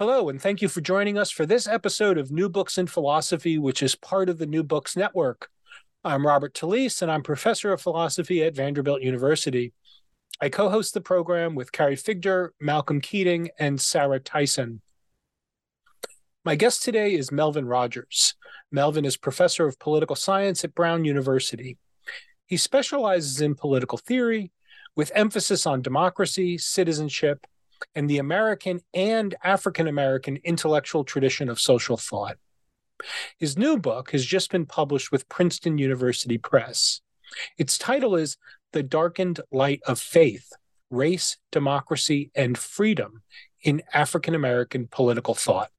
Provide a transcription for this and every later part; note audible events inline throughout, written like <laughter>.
Hello, and thank you for joining us for this episode of New Books in Philosophy, which is part of the New Books Network. I'm Robert Talisse, and I'm professor of philosophy at Vanderbilt University. I co host the program with Carrie Figdor, Malcolm Keating, and Sarah Tyson. My guest today is Melvin Rogers. Melvin is professor of political science at Brown University. He specializes in political theory with emphasis on democracy, citizenship, and the American and African American intellectual tradition of social thought. His new book has just been published with Princeton University Press. Its title is The Darkened Light of Faith Race, Democracy, and Freedom in African American Political Thought.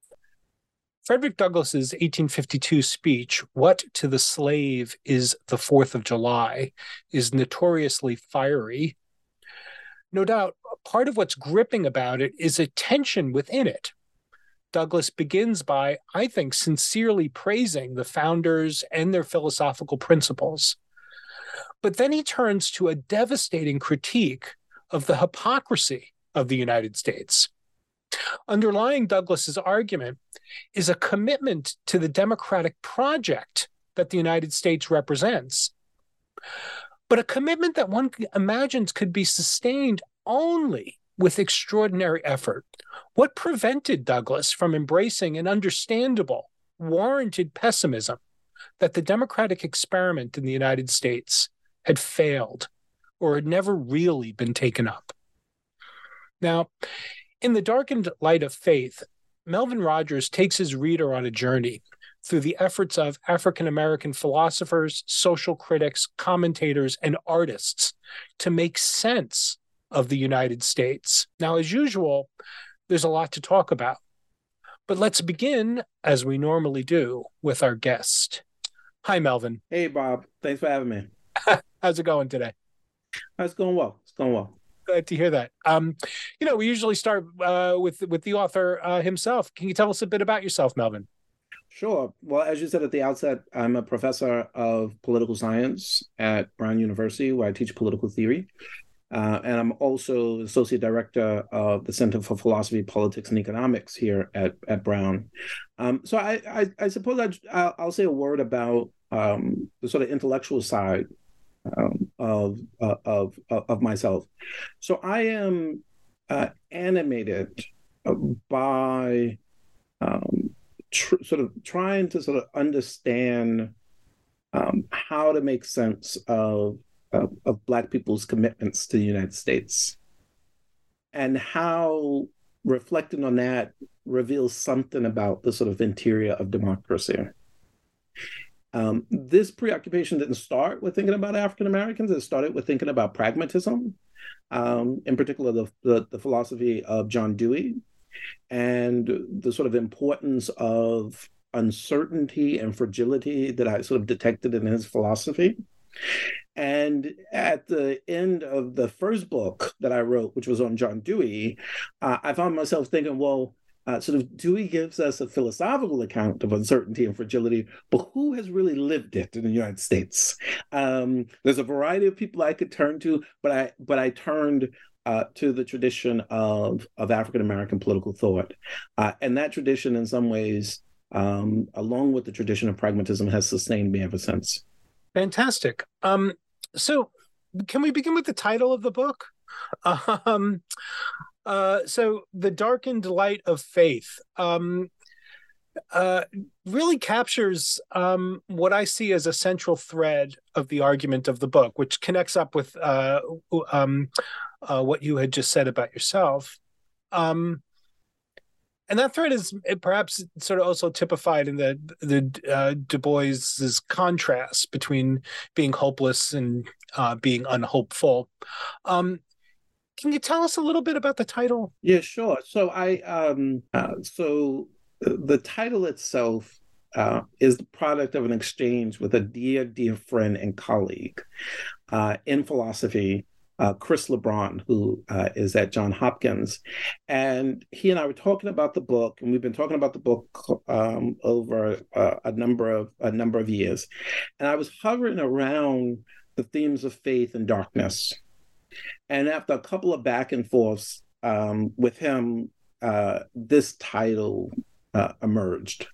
Frederick Douglass's 1852 speech, What to the Slave is the Fourth of July, is notoriously fiery no doubt part of what's gripping about it is a tension within it. Douglass begins by, I think, sincerely praising the founders and their philosophical principles. But then he turns to a devastating critique of the hypocrisy of the United States. Underlying Douglass's argument is a commitment to the democratic project that the United States represents but a commitment that one imagines could be sustained only with extraordinary effort. What prevented Douglass from embracing an understandable, warranted pessimism that the democratic experiment in the United States had failed or had never really been taken up? Now, in the darkened light of faith, Melvin Rogers takes his reader on a journey through the efforts of African American philosophers, social critics, commentators, and artists to make sense of the United States. Now, as usual, there's a lot to talk about. But let's begin, as we normally do, with our guest. Hi, Melvin. Hey, Bob. Thanks for having me. <laughs> How's it going today? It's going well. It's going well. Glad to hear that. Um, you know, we usually start uh, with with the author uh, himself. Can you tell us a bit about yourself, Melvin? Sure. Well, as you said at the outset, I'm a professor of political science at Brown University, where I teach political theory. Uh, and I'm also associate director of the Center for Philosophy, Politics, and Economics here at, at Brown. Um, so I, I, I suppose i will say a word about um, the sort of intellectual side um, of, uh, of, of myself. So I am uh, animated by um, tr- sort of trying to sort of understand um, how to make sense of, of, Black people's commitments to the United States and how reflecting on that reveals something about the sort of interior of democracy. Um, this preoccupation didn't start with thinking about African Americans. It started with thinking about pragmatism, um, in particular the, the, the philosophy of John Dewey, and the sort of importance of uncertainty and fragility that I sort of detected in his philosophy. And at the end of the first book that I wrote, which was on John Dewey, uh, I found myself thinking, well, uh, sort of Dewey gives us a philosophical account of uncertainty and fragility, but who has really lived it in the United States? Um, there's a variety of people I could turn to, but I but I turned uh, to the tradition of of African American political thought, uh, and that tradition, in some ways, um, along with the tradition of pragmatism, has sustained me ever since. Fantastic. Um, so, can we begin with the title of the book? <laughs> Um, Uh, so the darkened light of faith um, uh, really captures um, what I see as a central thread of the argument of the book, which connects up with uh, um, uh, what you had just said about yourself. Um, and that thread is perhaps sort of also typified in the the uh, Du Bois's contrast between being hopeless and uh, being unhopeful. Um, can you tell us a little bit about the title? Yeah, sure. So I um uh, so the title itself uh, is the product of an exchange with a dear, dear friend and colleague uh, in philosophy uh, Chris Lebron, who uh, is at John Hopkins, and he and I were talking about the book, and we've been talking about the book um, over uh, a number of a number of years, and I was hovering around the themes of faith and darkness, and after a couple of back and forths um, with him, uh, this title uh, emerged.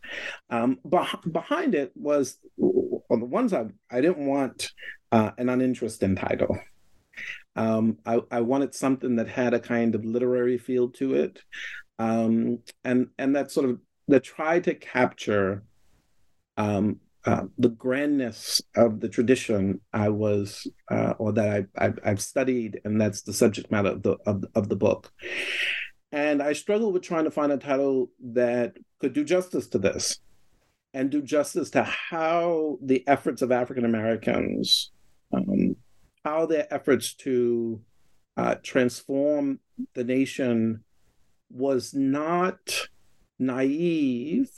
Um, beh- behind it was on the one side, I didn't want uh, an uninteresting title. Um, I, I, wanted something that had a kind of literary feel to it, um, and and that sort of that tried to capture um, uh, the grandness of the tradition I was uh, or that I, I have studied, and that's the subject matter of the of, of the book. And I struggled with trying to find a title that could do justice to this and do justice to how the efforts of African Americans um, how their efforts to uh, transform the nation was not naive,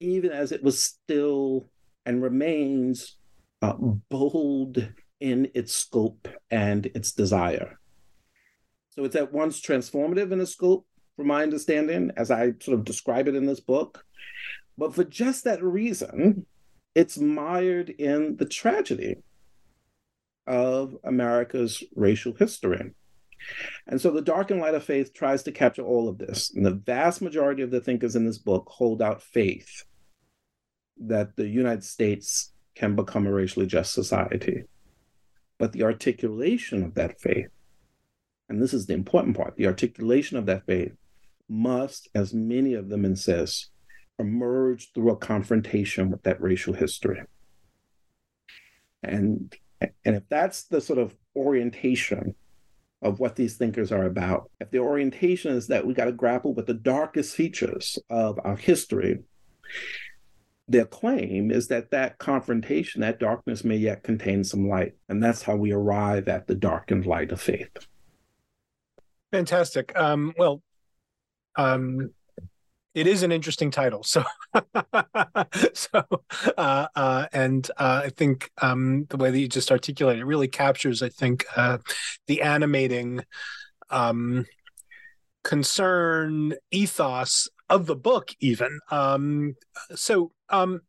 even as it was still and remains uh, bold in its scope and its desire. So it's at once transformative in its scope, from my understanding, as I sort of describe it in this book. But for just that reason, it's mired in the tragedy of America's racial history. And so the darkened light of faith tries to capture all of this. And the vast majority of the thinkers in this book hold out faith that the United States can become a racially just society. But the articulation of that faith, and this is the important part, the articulation of that faith must, as many of them insist, emerge through a confrontation with that racial history. And and if that's the sort of orientation of what these thinkers are about, if the orientation is that we got to grapple with the darkest features of our history, their claim is that that confrontation, that darkness may yet contain some light. And that's how we arrive at the darkened light of faith. Fantastic. Um, well, um, it is an interesting title. So, <laughs> so, uh, uh, and uh, I think um, the way that you just articulate it really captures, I think, uh, the animating um, concern ethos of the book, even. Um, so, um,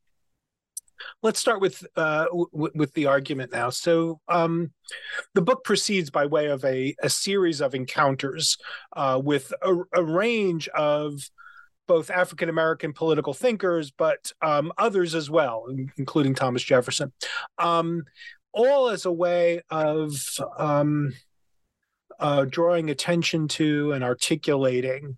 let's start with uh, w- with the argument now. So, um, the book proceeds by way of a, a series of encounters uh, with a, a range of both African American political thinkers, but um, others as well, including Thomas Jefferson, um, all as a way of um, uh, drawing attention to and articulating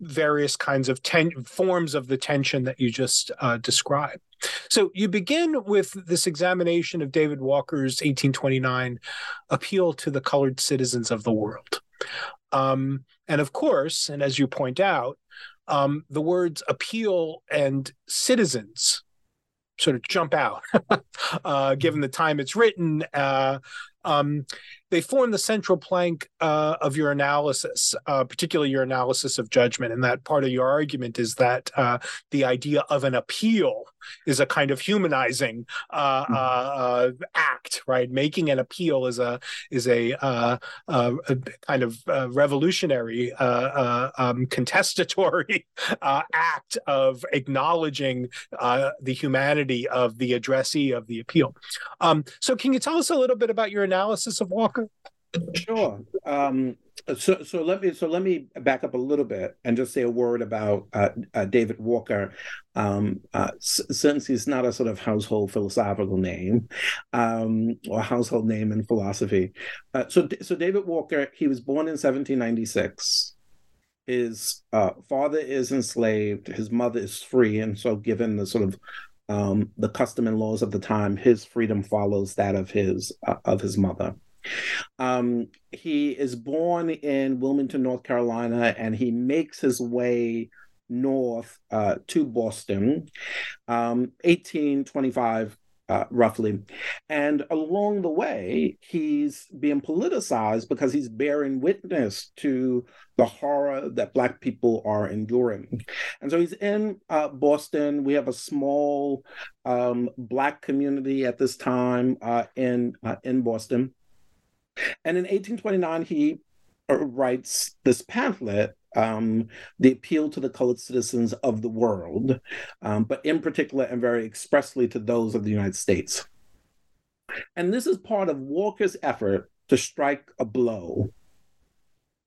various kinds of ten- forms of the tension that you just uh, described. So you begin with this examination of David Walker's 1829 appeal to the colored citizens of the world. Um, and of course, and as you point out, um, the words appeal and citizens sort of jump out, <laughs> uh, given the time it's written. Uh, um, they form the central plank uh, of your analysis, uh, particularly your analysis of judgment. And that part of your argument is that uh, the idea of an appeal is a kind of humanizing uh, mm-hmm. Uh, act, right? Making an appeal is a is a, uh, a kind of revolutionary, um, contestatory <laughs> act of acknowledging the humanity of the addressee of the appeal. Um, so, can you tell us a little bit about your analysis of Walker? Sure. Um, so so let me so let me back up a little bit and just say a word about uh, uh, David Walker, um, uh, since he's not a sort of household philosophical name um, or household name in philosophy. Uh, so so David Walker, he was born in 1796. His uh, father is enslaved. His mother is free, and so given the sort of um, the custom and laws of the time, his freedom follows that of his uh, of his mother. Um, he is born in Wilmington, North Carolina, and he makes his way north uh, to Boston, um, 1825 uh, roughly. And along the way, he's being politicized because he's bearing witness to the horror that Black people are enduring. And so he's in uh, Boston. We have a small um, Black community at this time uh, in uh, in Boston. And in 1829, he writes this pamphlet, um, The Appeal to the Colored Citizens of the World, um, but in particular and very expressly to those of the United States. And this is part of Walker's effort to strike a blow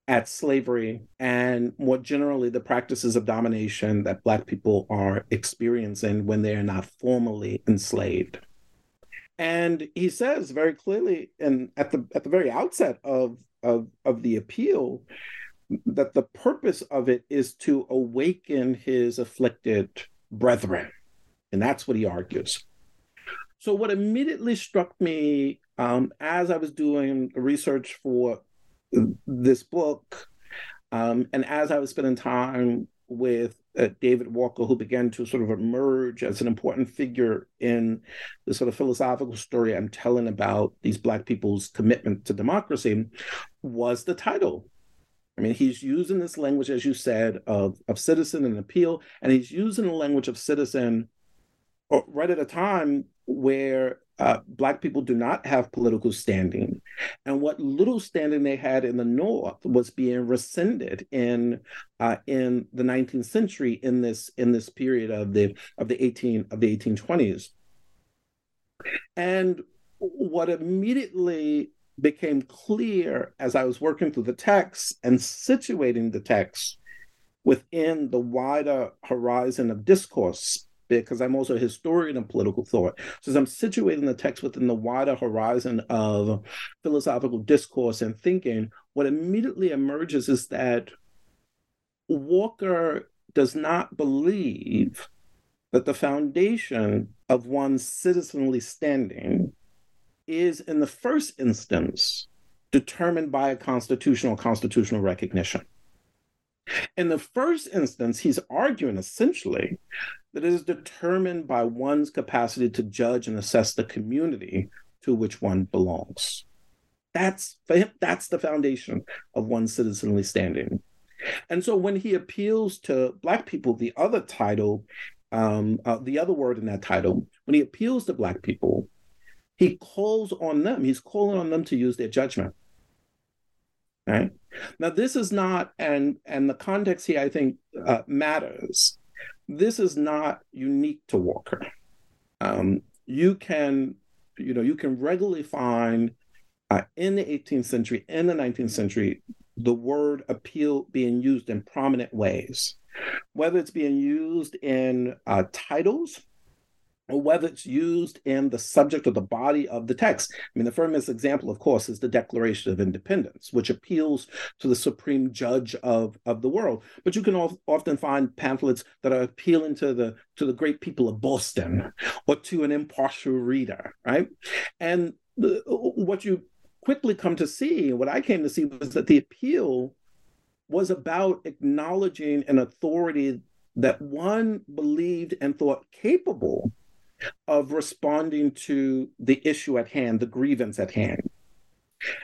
at slavery and more generally the practices of domination that Black people are experiencing when they are not formally enslaved. And he says very clearly, and at the at the very outset of of of the appeal, that the purpose of it is to awaken his afflicted brethren, and that's what he argues. So, what immediately struck me um, as I was doing research for this book, um, and as I was spending time with uh, David Walker, who began to sort of emerge as an important figure in the sort of philosophical story I'm telling about these Black people's commitment to democracy, was the title. I mean, he's using this language, as you said, of, of citizen and appeal, and he's using the language of citizen uh, right at a time where uh, Black people do not have political standing. And what little standing they had in the North was being rescinded in uh, in the 19th century in this in this period of the of the 18 of the 1820s. And what immediately became clear as I was working through the text and situating the text within the wider horizon of discourse because I'm also a historian of political thought. So as I'm situating the text within the wider horizon of philosophical discourse and thinking, what immediately emerges is that Walker does not believe that the foundation of one's citizenly standing is, in the first instance, determined by a constitutional constitutional recognition. In the first instance, he's arguing essentially that is determined by one's capacity to judge and assess the community to which one belongs. That's for him, that's the foundation of one's citizenly standing. And so when he appeals to Black people, the other title, um, uh, the other word in that title, when he appeals to Black people, he calls on them, he's calling on them to use their judgment. Right? Now, this is not, and and the context here I think uh, matters. This is not unique to Walker. Um, you can, you know, you can regularly find uh, in the 18th century, in the 19th century, the word appeal being used in prominent ways, whether it's being used in uh, titles or whether it's used in the subject or the body of the text. I mean, the famous example, of course, is the Declaration of Independence, which appeals to the supreme judge of, of the world. But you can often find pamphlets that are appealing to the to the great people of Boston or to an impartial reader, right? And the, what you quickly come to see, what I came to see was that the appeal was about acknowledging an authority that one believed and thought capable of responding to the issue at hand, the grievance at hand.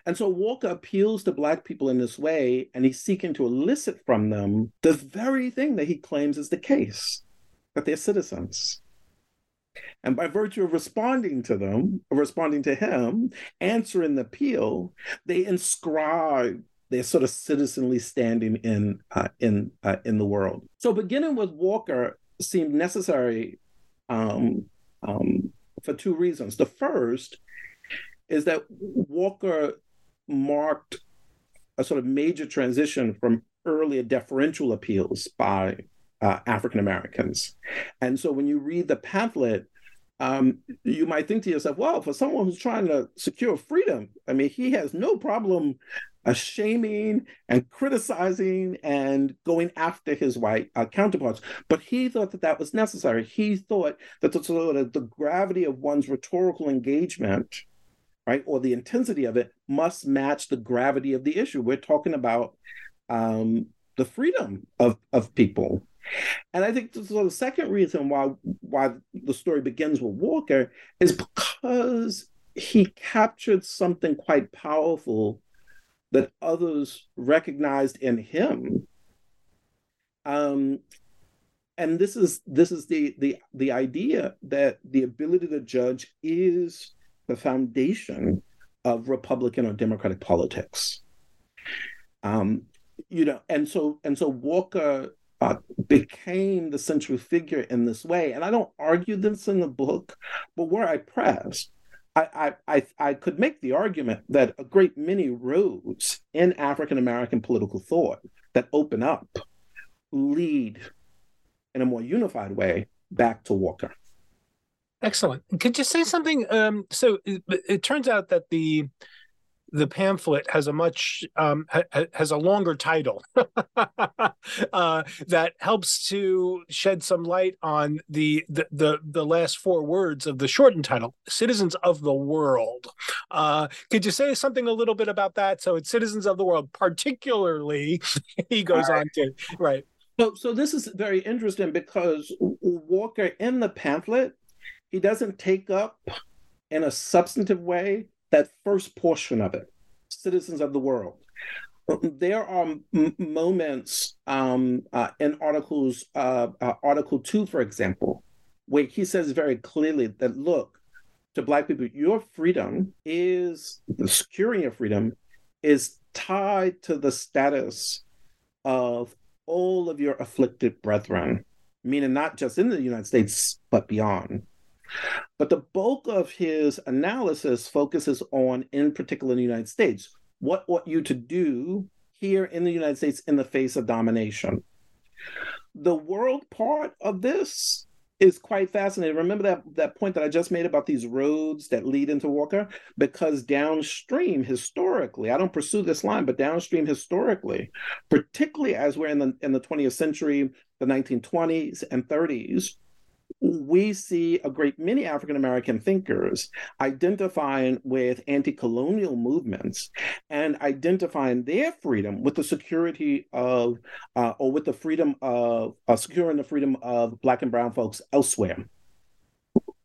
And so Walker appeals to Black people in this way, and he's seeking to elicit from them the very thing that he claims is the case that they're citizens. And by virtue of responding to them, responding to him, answering the appeal, they inscribe their sort of citizenly standing in uh, in uh, in the world. So beginning with Walker seemed necessary um, um, for two reasons. The first is that Walker marked a sort of major transition from earlier deferential appeals by uh, African Americans. And so when you read the pamphlet, um, you might think to yourself, well, for someone who's trying to secure freedom, I mean, he has no problem uh, shaming and criticizing and going after his white uh, counterparts. But he thought that that was necessary. He thought that the sort of the gravity of one's rhetorical engagement, right, or the intensity of it must match the gravity of the issue. We're talking about um, the freedom of, of people. And I think the second reason why why the story begins with Walker is because he captured something quite powerful that others recognized in him. Um, and this is this is the the the idea that the ability to judge is the foundation of Republican or Democratic politics. Um, you know, and so and so Walker uh, became the central figure in this way. And I don't argue this in the book, but where I press I, I, I could make the argument that a great many roads in African American political thought that open up lead in a more unified way back to Walker. Excellent. Could you say something? Um, so it, it turns out that the the pamphlet has a much um, ha- has a longer title <laughs> uh, that helps to shed some light on the, the, the the last four words of the shortened title, "Citizens of the World." Uh, could you say something a little bit about that? So it's "Citizens of the World," particularly. <laughs> he goes right. on to right. So, so this is very interesting because Walker in the pamphlet, he doesn't take up in a substantive way that first portion of it, citizens of the world. <clears throat> There are m- moments um, uh, in articles, uh, uh, Article 2, for example, where he says very clearly that, look, to Black people, your freedom is, securing your freedom is tied to the status of all of your afflicted brethren, meaning not just in the United States, but beyond. But the bulk of his analysis focuses on, in particular, in the United States, what ought you to do here in the United States in the face of domination? The world part of this is quite fascinating. Remember that that point that I just made about these roads that lead into Walker? Because downstream, historically, I don't pursue this line, but downstream historically, particularly as we're in the in the 20th century, the 1920s and 30s, we see a great many African American thinkers identifying with anti colonial movements and identifying their freedom with the security of, uh, or with the freedom of, uh, securing the freedom of Black and Brown folks elsewhere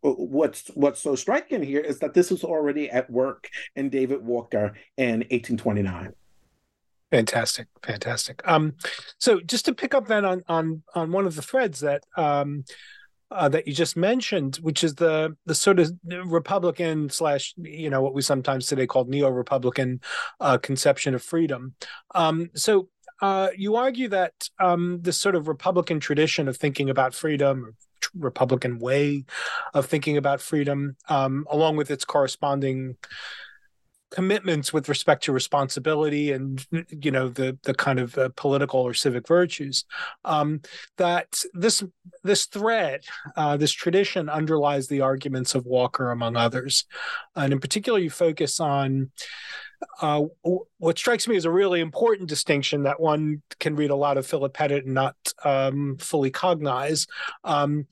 what's what's so striking here is that this is already at work in David Walker in 1829. Fantastic, fantastic. Um, so just to pick up then on on on one of the threads that um, uh, that you just mentioned, which is the the sort of Republican slash you know what we sometimes today call neo Republican uh, conception of freedom. Um, so uh, you argue that um, this sort of Republican tradition of thinking about freedom, Republican way of thinking about freedom, um, along with its corresponding commitments with respect to responsibility and you know the the kind of uh, political or civic virtues um, that this this thread uh, this tradition underlies the arguments of walker among others. And in particular you focus on uh, what strikes me as a really important distinction that one can read a lot of Philip Pettit and not um, fully cognize um,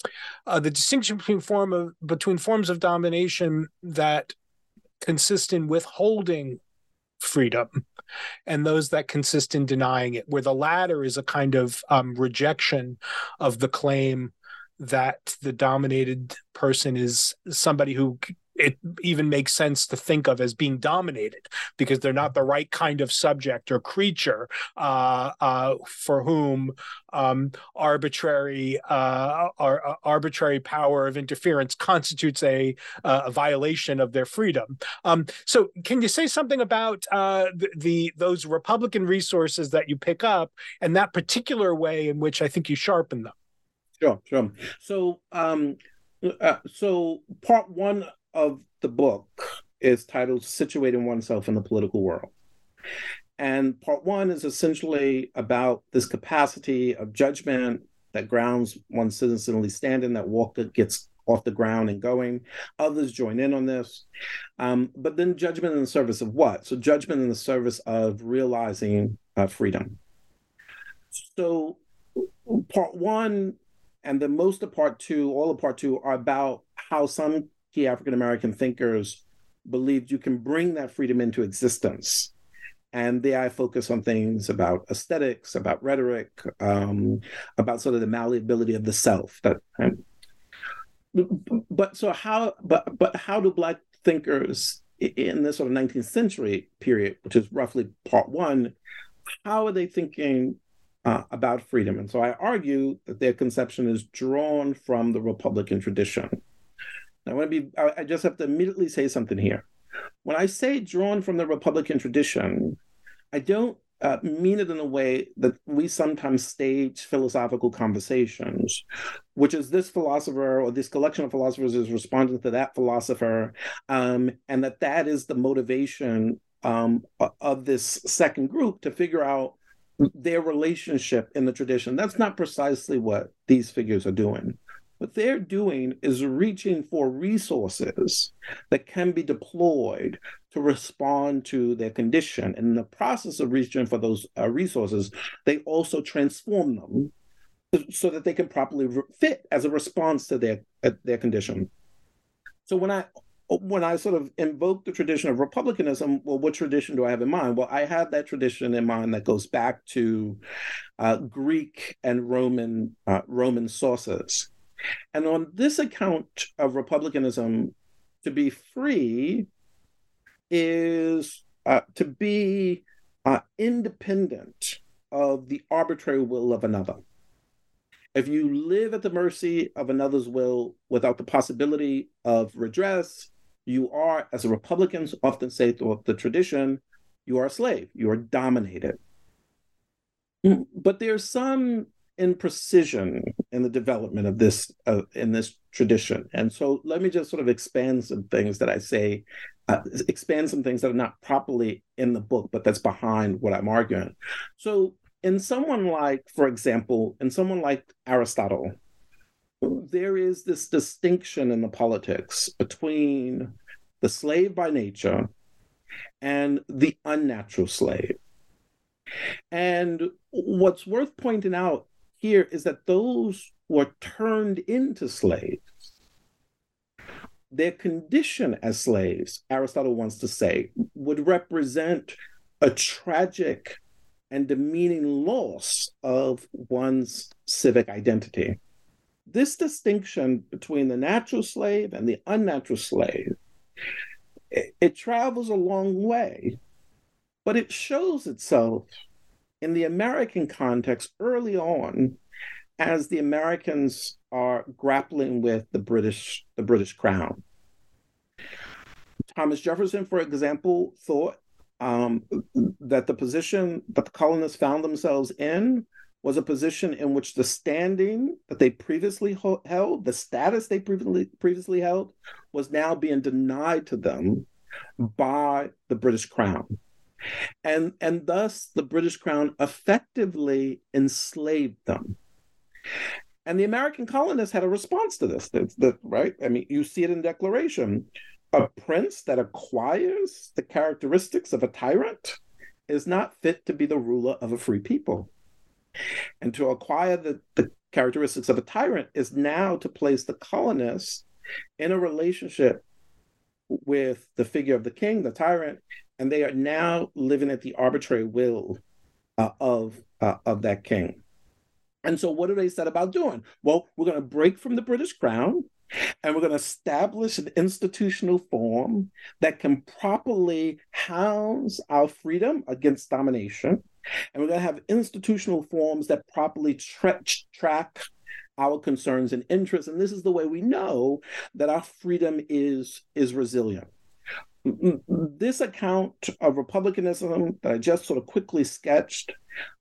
uh, the distinction between form of between forms of domination that consist in withholding freedom and those that consist in denying it, where the latter is a kind of um, rejection of the claim that the dominated person is somebody who it even makes sense to think of as being dominated because they're not the right kind of subject or creature uh, uh, for whom um, arbitrary uh, ar- uh, arbitrary power of interference constitutes a, uh, a violation of their freedom. Um, so, can you say something about uh, the, the, those Republican resources that you pick up and that particular way in which I think you sharpen them? Sure, sure. So, um, so part one of the book is titled Situating Oneself in the Political World. and part one is essentially about this capacity of judgment that grounds one citizenly standing, that Walker gets off the ground and going. Others join in on this. Um, but then judgment in the service of what? So, judgment in the service of realizing uh, freedom. So, part one and the most of part two, all of part two, are about how some key African American thinkers believed you can bring that freedom into existence. And there I focus on things about aesthetics, about rhetoric, um, about sort of the malleability of the self. That, but so how, but but how do Black thinkers in this sort of 19th century period, which is roughly part one, how are they thinking uh, about freedom? And so I argue that their conception is drawn from the Republican tradition. I want to be, I just have to immediately say something here. When I say drawn from the Republican tradition, I don't uh, mean it in a way that we sometimes stage philosophical conversations, which is this philosopher or this collection of philosophers is responding to that philosopher, um, and that that is the motivation um, of this second group to figure out their relationship in the tradition. That's not precisely what these figures are doing. What they're doing is reaching for resources that can be deployed to respond to their condition. And in the process of reaching for those uh, resources, they also transform them so that they can properly fit as a response to their uh, their condition. So when I when I sort of invoke the tradition of republicanism, well, what tradition do I have in mind? Well, I have that tradition in mind that goes back to uh, Greek and Roman uh, Roman sources. And on this account of republicanism, to be free is uh, to be uh, independent of the arbitrary will of another. If you live at the mercy of another's will without the possibility of redress, you are, as Republicans often say throughout the tradition, you are a slave, you are dominated. But there's some imprecision in the development of this uh, in this tradition. And so let me just sort of expand some things that I say, uh, expand some things that are not properly in the book, but that's behind what I'm arguing. So in someone like, for example, in someone like Aristotle, there is this distinction in the politics between the slave by nature and the unnatural slave. And what's worth pointing out here is that those who are turned into slaves, their condition as slaves, Aristotle wants to say, would represent a tragic and demeaning loss of one's civic identity. This distinction between the natural slave and the unnatural slave, it, it travels a long way, but it shows itself in the American context early on as the Americans are grappling with the British the British crown. Thomas Jefferson, for example, thought um, that the position that the colonists found themselves in was a position in which the standing that they previously ho- held, the status they previously previously held, was now being denied to them by the British crown and and thus the british crown effectively enslaved them. And the american colonists had a response to this that's the right? I mean you see it in declaration. A prince that acquires the characteristics of a tyrant is not fit to be the ruler of a free people. And to acquire the, the characteristics of a tyrant is now to place the colonists in a relationship with the figure of the king, the tyrant, and they are now living at the arbitrary will uh, of uh, of that king. And so, what do they set about doing? Well, we're going to break from the British crown, and we're going to establish an institutional form that can properly house our freedom against domination. And we're going to have institutional forms that properly tra- track our concerns and interests. And this is the way we know that our freedom is, is resilient this account of republicanism that I just sort of quickly sketched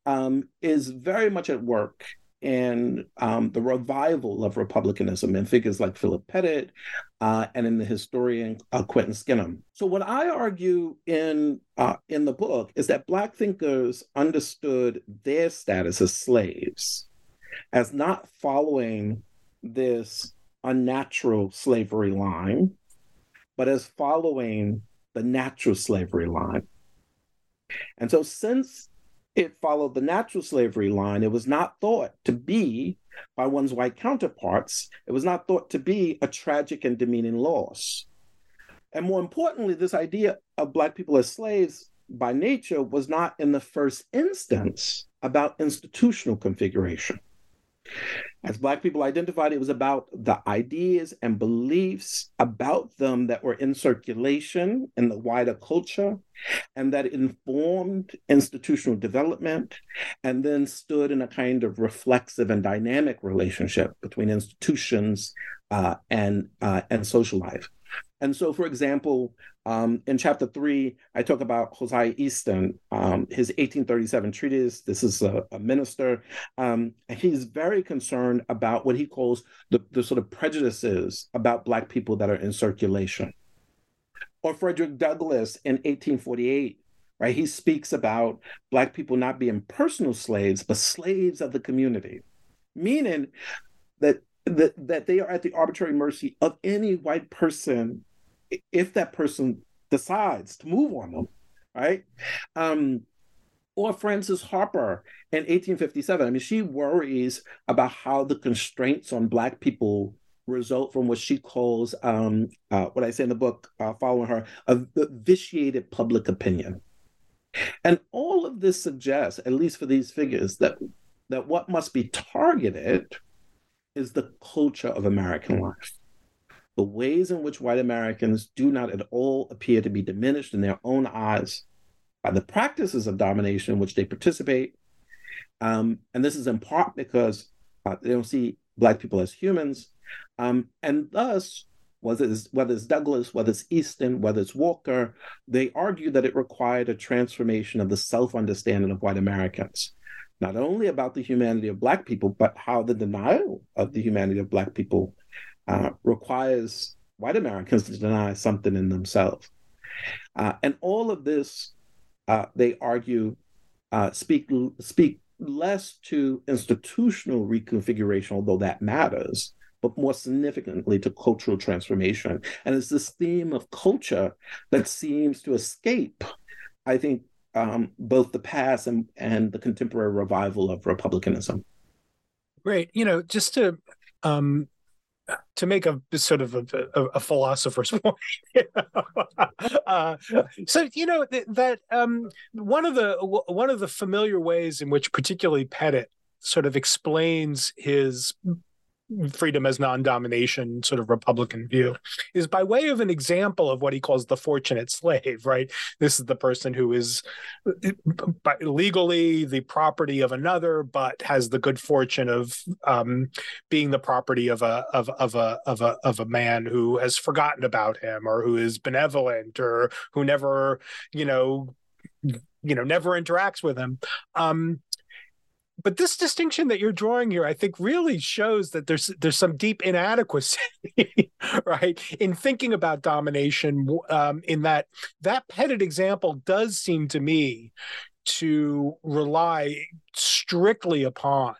um, is very much at work in um, the revival of republicanism in figures like Philip Pettit uh, and in the historian uh, Quentin Skinner. So what I argue in uh, in the book is that Black thinkers understood their status as slaves as not following this unnatural slavery line, but as following the natural slavery line. And so since it followed the natural slavery line. It was not thought to be, by one's white counterparts, it was not thought to be a tragic and demeaning loss. And more importantly, this idea of Black people as slaves by nature was not in the first instance about institutional configuration. As Black people identified, it was about the ideas and beliefs about them that were in circulation in the wider culture and that informed institutional development and then stood in a kind of reflexive and dynamic relationship between institutions uh, and, uh, and social life. And so, for example, um, in chapter three, I talk about Hosea Easton, um, his 1837 treatise. This is a, a minister. Um, he's very concerned about what he calls the, the sort of prejudices about Black people that are in circulation. Or Frederick Douglass in 1848, right? He speaks about Black people not being personal slaves, but slaves of the community, meaning that that, that they are at the arbitrary mercy of any white person if that person decides to move on them, right? Um, or Frances Harper in 1857. I mean, she worries about how the constraints on Black people result from what she calls, um, uh, what I say in the book uh, following her, a vitiated public opinion. And all of this suggests, at least for these figures, that that what must be targeted is the culture of American life. The ways in which white Americans do not at all appear to be diminished in their own eyes by the practices of domination in which they participate. Um, and this is in part because uh, they don't see Black people as humans. Um, and thus, whether it's, whether it's Douglass, whether it's Easton, whether it's Walker, they argue that it required a transformation of the self understanding of white Americans not only about the humanity of Black people, but how the denial of the humanity of Black people uh, requires white Americans to deny something in themselves. Uh, and all of this, uh, they argue, uh, speak speak less to institutional reconfiguration, although that matters, but more significantly to cultural transformation. And it's this theme of culture that seems to escape, I think, um, both the past and, and the contemporary revival of republicanism. Great. You know, just to um, to make a sort of a, a, a philosopher's <laughs> point. uh, so you know that, that um, one of the one of the familiar ways in which particularly Pettit sort of explains his freedom as non-domination sort of republican view is by way of an example of what he calls the fortunate slave right? This is the person who is legally the property of another but has the good fortune of um, being the property of a of, of a of a of a man who has forgotten about him or who is benevolent or who never you know you know never interacts with him. Um but this distinction that you're drawing here, I think, really shows that there's there's some deep inadequacy, <laughs> right, in thinking about domination. Um, in that that Pettit example does seem to me to rely strictly upon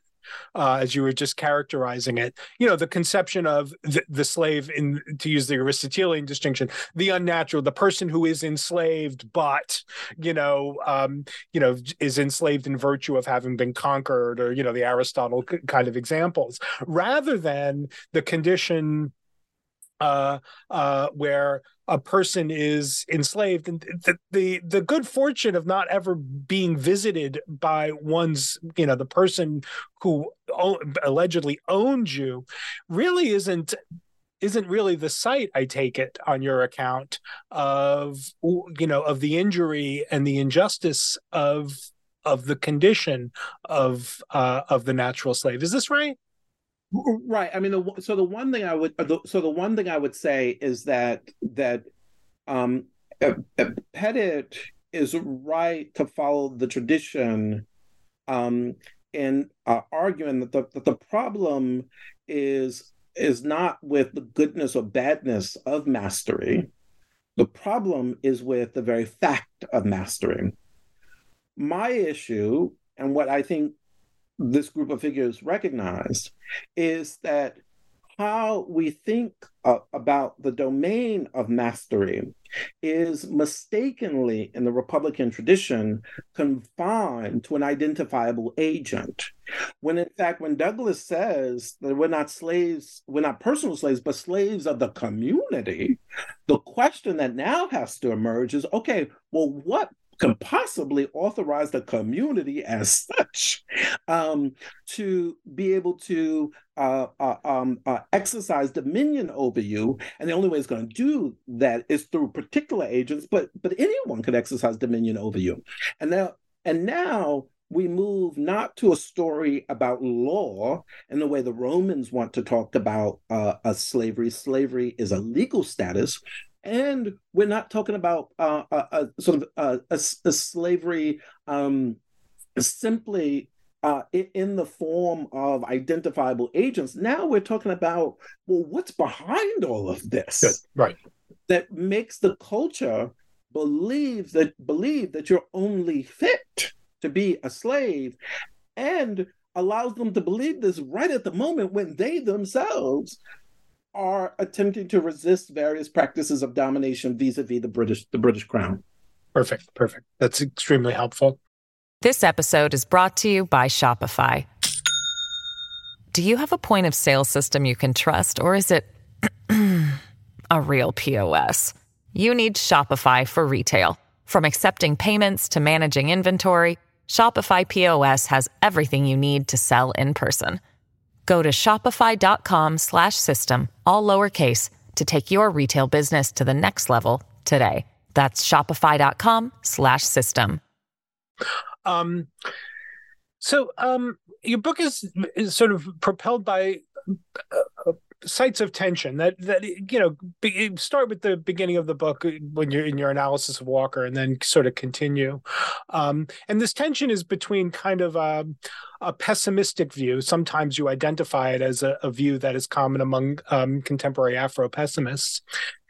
uh, as you were just characterizing it. You know, the conception of the, the, slave, in to use the Aristotelian distinction, the unnatural, the person who is enslaved, but you know, um, you know, is enslaved in virtue of having been conquered, or you know, the Aristotle kind of examples, rather than the condition uh, uh, where a person is enslaved, and the, the the good fortune of not ever being visited by one's, you know, the person who o- allegedly owns you, really isn't isn't really the site i take it on your account of you know of the injury and the injustice of of the condition of uh of the natural slave. Is this right Right. I mean, the, so the one thing I would, uh, so the one thing I would say is that that um, Pettit is right to follow the tradition um, in uh, arguing that the, that the problem is is not with the goodness or badness of mastery. The problem is with the very fact of mastering. My issue, and what I think this group of figures recognized, is that how we think uh, about the domain of mastery is mistakenly in the Republican tradition confined to an identifiable agent. When in fact, when Douglass says that we're not slaves, we're not personal slaves, but slaves of the community, the question that now has to emerge is okay, well, what can possibly authorize the community as <laughs> such um, to be able to uh, uh, um, uh, exercise dominion over you. And the only way it's going to do that is through particular agents, but but anyone could exercise dominion over you. And now and now we move not to a story about law in the way the Romans want to talk about uh, a slavery. Slavery is a legal status, and we're not talking about uh, a, a, sort of uh, a, a slavery um, simply uh, in the form of identifiable agents. Now we're talking about well, what's behind all of this? Good. Right. That makes the culture believe that believe that you're only fit to be a slave, and allows them to believe this right at the moment when they themselves are attempting to resist various practices of domination vis-a-vis the British the British crown. Perfect, perfect. That's extremely helpful. This episode is brought to you by Shopify. Do you have a point of sale system you can trust or is it <clears throat> a real POS? You need Shopify for retail. From accepting payments to managing inventory, Shopify POS has everything you need to sell in person. Go to shopify.com slash system, all lowercase, to take your retail business to the next level today. That's shopify.com slash system. Um, so um, your book is, is sort of propelled by uh, sites of tension that that you know be, start with the beginning of the book when you're in your analysis of Walker and then sort of continue. Um, and this tension is between kind of a, a pessimistic view. Sometimes you identify it as a, a view that is common among um, contemporary Afro pessimists,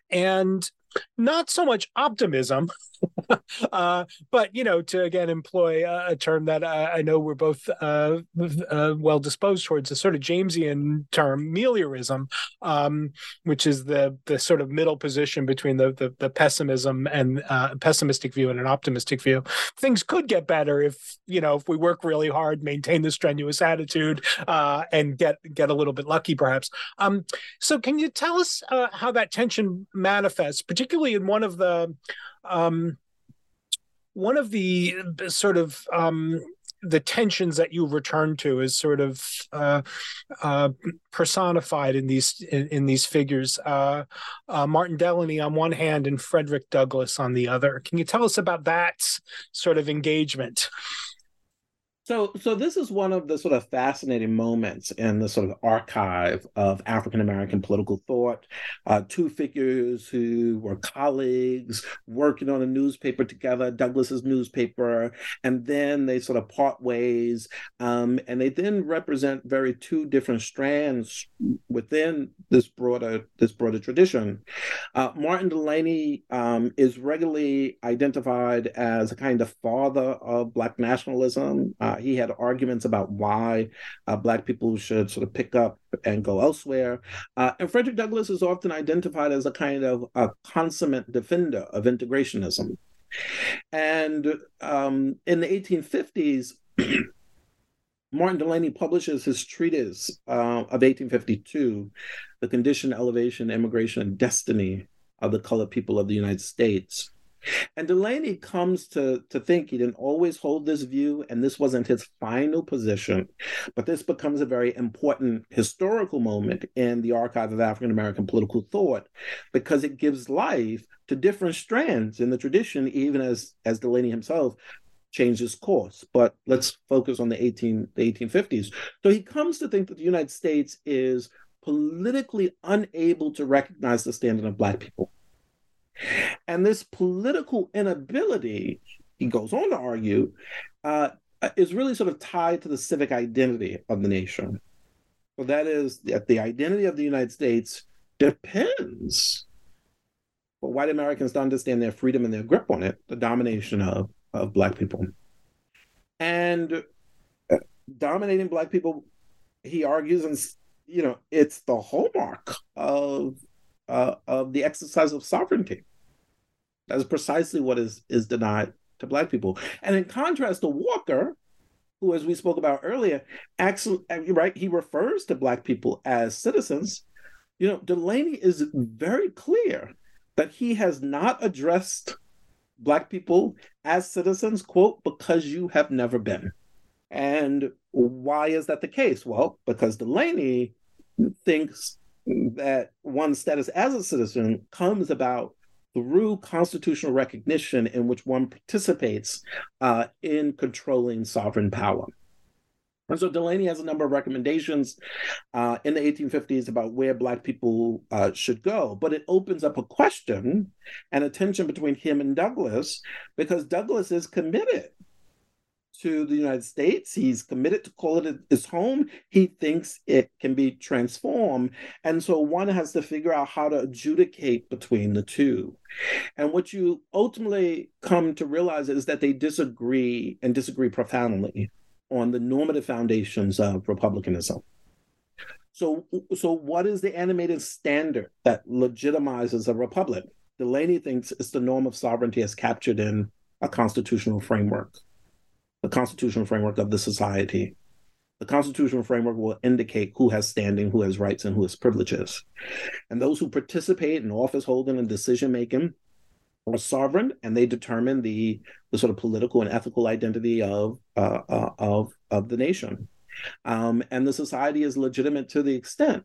and not so much optimism, <laughs> uh, but you know, to again employ a, a term that uh, I know we're both uh, uh well disposed towards, a sort of Jamesian term, meliorism, um, which is the the sort of middle position between the the, the pessimism and uh, pessimistic view and an optimistic view. Things could get better if you know if we work really hard, maintain the strenuous attitude, uh, and get get a little bit lucky, perhaps. Um, so, can you tell us how that tension manifests, particularly in one of the um, one of the sort of um, the tensions that you return to is sort of uh, uh, personified in these in, in these figures. Uh, uh Martin Delany on one hand and Frederick Douglass on the other. Can you tell us about that sort of engagement? So, so this is one of the sort of fascinating moments in the sort of archive of African American political thought. Uh, two figures who were colleagues working on a newspaper together, Douglass's newspaper, and then they sort of part ways, um, and they then represent very two different strands within this broader this broader tradition. Uh, Martin Delany um, is regularly identified as a kind of father of Black nationalism. Uh, he had arguments about why uh, Black people should sort of pick up and go elsewhere. Uh, and Frederick Douglass is often identified as a kind of a consummate defender of integrationism. And um, in the 1850s, <clears throat> Martin Delany publishes his treatise uh, of 1852, The Condition, Elevation, Immigration, and Destiny of the Colored People of the United States. And Delany comes to, to think he didn't always hold this view, and this wasn't his final position. But this becomes a very important historical moment in the archive of African American political thought because it gives life to different strands in the tradition, even as, as Delany himself changed his course. But let's focus on the 18 the 1850s. So he comes to think that the United States is politically unable to recognize the standing of Black people. And this political inability, he goes on to argue, uh, is really sort of tied to the civic identity of the nation. So that is that the identity of the United States depends for white Americans to understand their freedom and their grip on it, the domination of, of Black people. And uh, dominating Black people, he argues, and you know, it's the hallmark of uh, of the exercise of sovereignty. That's precisely what is is denied to Black people. And in contrast to Walker, who, as we spoke about earlier, actually, right, he refers to Black people as citizens. You know, Delany is very clear that he has not addressed Black people as citizens, quote, because you have never been. And why is that the case? Well, because Delany thinks that one's status as a citizen comes about through constitutional recognition in which one participates uh, in controlling sovereign power. And so Delany has a number of recommendations uh, in the 1850s about where Black people uh, should go, but it opens up a question and a tension between him and Douglass because Douglass is committed to the United States. He's committed to call it his home. He thinks it can be transformed. And so one has to figure out how to adjudicate between the two. And what you ultimately come to realize is that they disagree and disagree profoundly on the normative foundations of republicanism. So, so what is the animated standard that legitimizes a republic? Delany thinks it's the norm of sovereignty as captured in a constitutional framework the constitutional framework of the society. The constitutional framework will indicate who has standing, who has rights, and who has privileges. And those who participate in office holding and decision making are sovereign, and they determine the the sort of political and ethical identity of uh, uh, of of the nation. Um, and the society is legitimate to the extent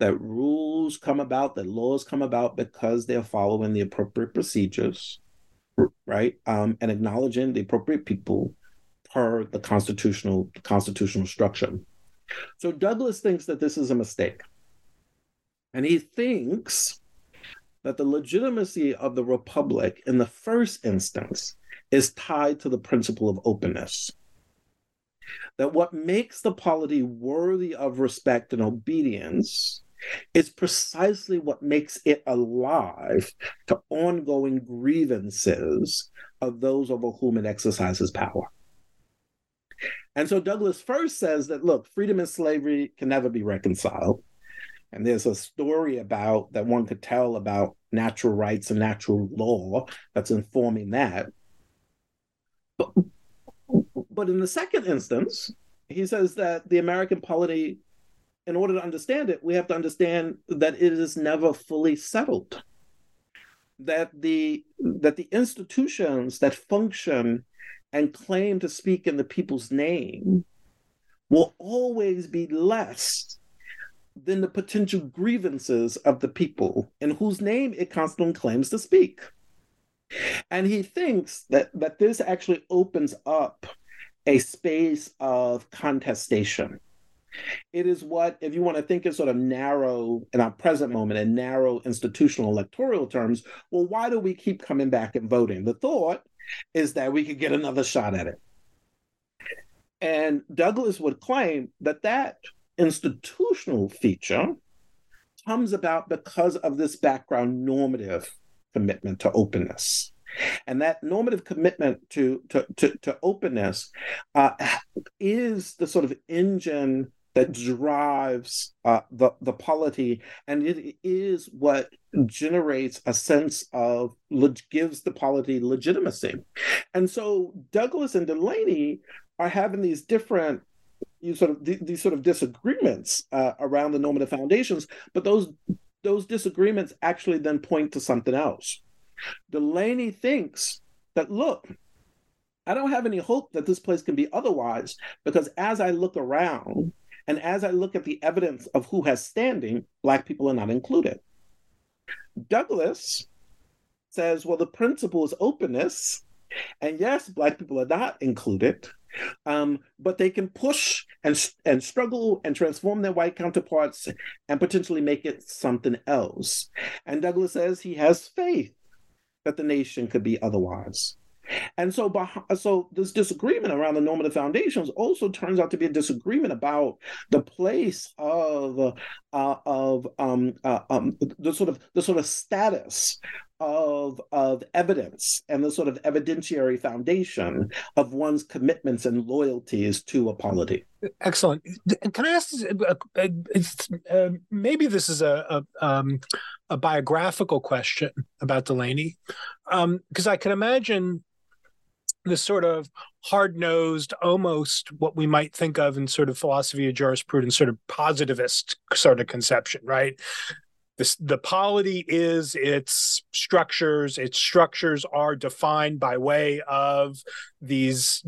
that rules come about, that laws come about because they're following the appropriate procedures, right? Um, and acknowledging the appropriate people per the constitutional constitutional structure. So Douglass thinks that this is a mistake. And he thinks that the legitimacy of the republic in the first instance is tied to the principle of openness. That what makes the polity worthy of respect and obedience is precisely what makes it alive to ongoing grievances of those over whom it exercises power. And so Douglass first says that look, freedom and slavery can never be reconciled. And there's a story about that one could tell about natural rights and natural law that's informing that. But, but in the second instance, he says that the American polity, in order to understand it, we have to understand that it is never fully settled. That the that the institutions that function and claim to speak in the people's name will always be less than the potential grievances of the people in whose name it constantly claims to speak. And he thinks that, that this actually opens up a space of contestation. It is what, if you want to think in sort of narrow, in our present moment, in narrow institutional electoral terms, well, why do we keep coming back and voting? The thought is that we could get another shot at it. And Douglass would claim that that institutional feature comes about because of this background normative commitment to openness. And that normative commitment to, to, to, to openness uh, is the sort of engine that drives uh, the the polity, and it is what generates a sense of gives the polity legitimacy. And so Douglass and Delany are having these different you sort of these sort of disagreements uh, around the normative foundations, but those those disagreements actually then point to something else. Delany thinks that look, I don't have any hope that this place can be otherwise because as I look around, and as I look at the evidence of who has standing, Black people are not included. Douglass says, well, the principle is openness. And yes, Black people are not included, um, but they can push and, and struggle and transform their white counterparts and potentially make it something else. And Douglass says he has faith that the nation could be otherwise. And so, so this disagreement around the normative foundations also turns out to be a disagreement about the place of uh, of um, uh, um, the sort of the sort of status of of evidence and the sort of evidentiary foundation of one's commitments and loyalties to a polity. Excellent. Can I ask? Uh, uh, uh, maybe this is a a, um, a biographical question about Delany, because um, I can imagine this sort of hard-nosed almost what we might think of in sort of philosophy of jurisprudence sort of positivist sort of conception right this, the polity is its structures. Its structures are defined by way of these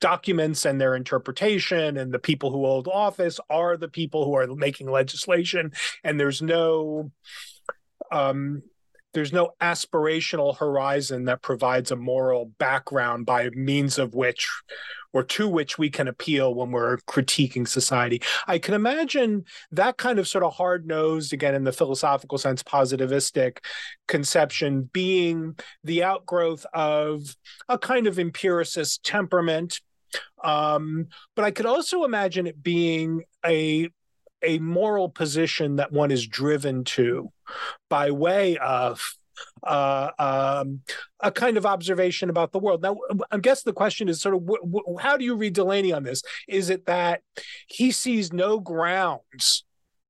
documents and their interpretation. And the people who hold office are the people who are making legislation. And there's no um, there's no aspirational horizon that provides a moral background by means of which or to which we can appeal when we're critiquing society. I can imagine that kind of sort of hard nosed, again, in the philosophical sense, positivistic conception being the outgrowth of a kind of empiricist temperament. Um, but I could also imagine it being a a moral position that one is driven to by way of uh, um, a kind of observation about the world. Now, I guess the question is sort of w- w- how do you read Delany on this? Is it that he sees no grounds?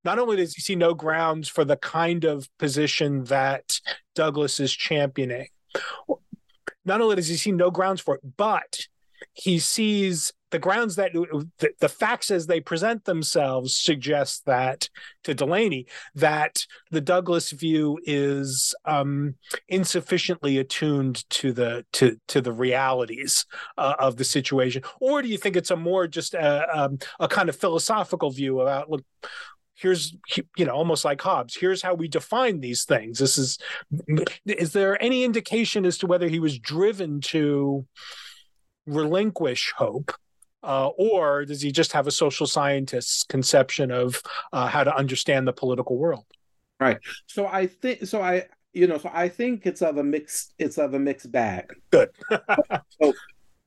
Not only does he see no grounds for the kind of position that Douglass is championing, not only does he see no grounds for it, but he sees the grounds that the, the, facts as they present themselves suggest that to Delany that the Douglass view is um, insufficiently attuned to the to to the realities uh, of the situation, or do you think it's a more just a, um, a kind of philosophical view about look? here's you know almost like hobbes here's how we define these things this is is there any indication as to whether he was driven to relinquish hope uh, or does he just have a social scientist's conception of uh, how to understand the political world? Right. So I think so. I you know so I think it's of a mixed it's of a mixed bag. Good. <laughs> so,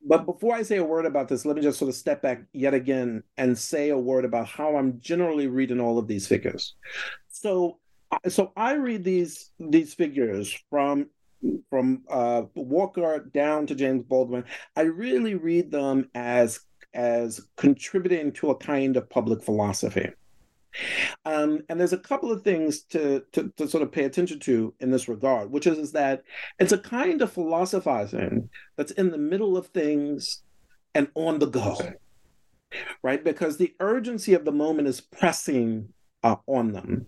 but before I say a word about this, let me just sort of step back yet again and say a word about how I'm generally reading all of these figures. So so I read these these figures from from uh, Walker down to James Baldwin. I really read them as as contributing to a kind of public philosophy. Um, and there's a couple of things to, to, to sort of pay attention to in this regard, which is, is that it's a kind of philosophizing that's in the middle of things and on the go, right? Because the urgency of the moment is pressing uh, on them.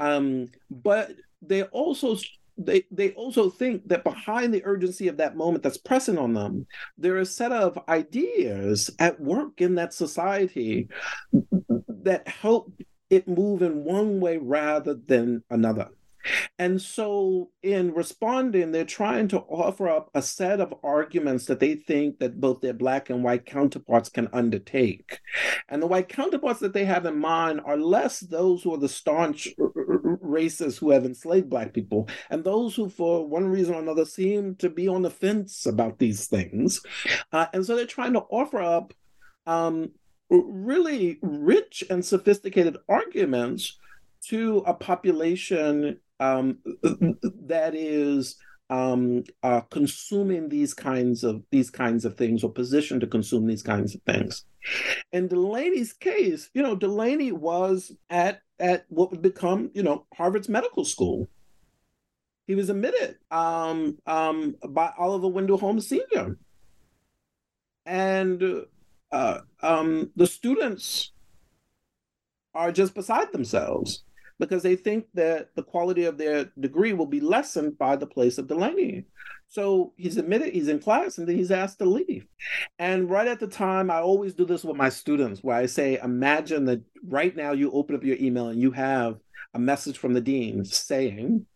Um, but they also they they also think that behind the urgency of that moment that's pressing on them there are a set of ideas at work in that society that help it move in one way rather than another and so in responding, they're trying to offer up a set of arguments that they think that both their black and white counterparts can undertake. And the white counterparts that they have in mind are less those who are the staunch racists who have enslaved black people and those who for one reason or another seem to be on the fence about these things. Uh, and so they're trying to offer up um, really rich and sophisticated arguments to a population um, that is um, uh, consuming these kinds of these kinds of things or positioned to consume these kinds of things. In Delany's case, you know, Delany was at at what would become, you know, Harvard's medical school. He was admitted um, um, by Oliver Wendell Holmes Sr. And uh, um, the students are just beside themselves because they think that the quality of their degree will be lessened by the place of Delany. So he's mm-hmm. admitted, he's in class, and then he's asked to leave. And right at the time, I always do this with my students where I say, imagine that right now you open up your email and you have a message from the dean saying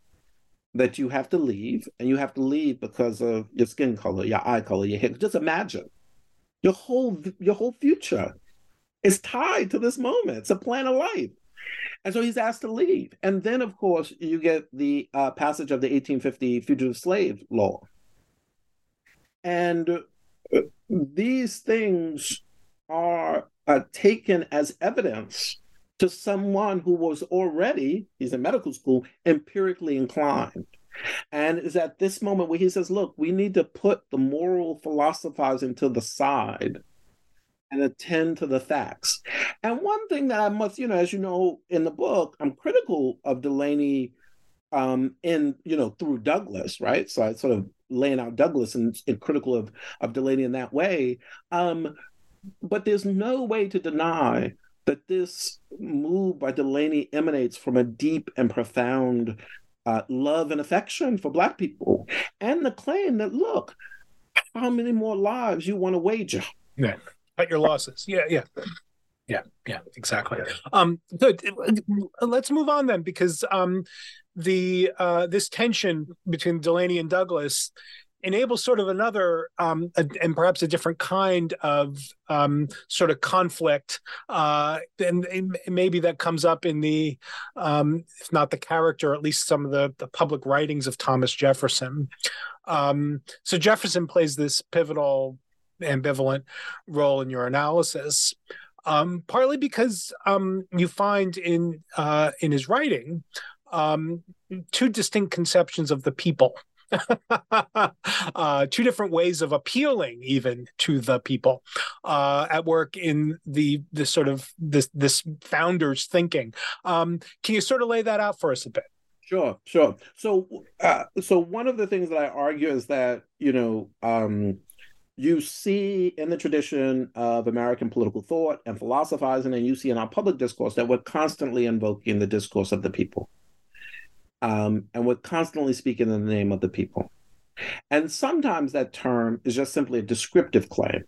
that you have to leave, and you have to leave because of your skin color, your eye color, your hair. Just imagine your whole your whole future is tied to this moment. It's a plan of life. And so he's asked to leave. And then, of course, you get the uh, passage of the 1850 Fugitive Slave Law. And uh, these things are uh, taken as evidence to someone who was already, he's in medical school, empirically inclined. And is at this moment where he says, look, we need to put the moral philosophizing to the side and attend to the facts. And one thing that I must, you know, as you know in the book, I'm critical of Delany um, in, you know, through Douglass, right? So I sort of laying out Douglass and, and critical of, of Delany in that way. Um, but there's no way to deny that this move by Delany emanates from a deep and profound uh, love and affection for Black people, and the claim that look, how many more lives you want to wager? Yeah, cut your losses. Yeah, yeah. Yeah, yeah, exactly. Um, good. Let's move on then, because um, the uh, this tension between Delany and Douglass enables sort of another um, a, and perhaps a different kind of um, sort of conflict uh, and, and, maybe that comes up in the um, if not the character at least some of the, the public writings of thomas jefferson um, so jefferson plays this pivotal ambivalent role in your analysis um, partly because um, you find in uh, in his writing two distinct conceptions of the people <laughs> uh, two different ways of appealing even to the people uh, at work in the this sort of this this founder's thinking. Um, can you sort of lay that out for us a bit? Sure, sure. So, uh, so one of the things that I argue is that you know um, you see in the tradition of American political thought and philosophizing, and you see in our public discourse that we're constantly invoking the discourse of the people um, and we're constantly speaking in the name of the people. And sometimes that term is just simply a descriptive claim.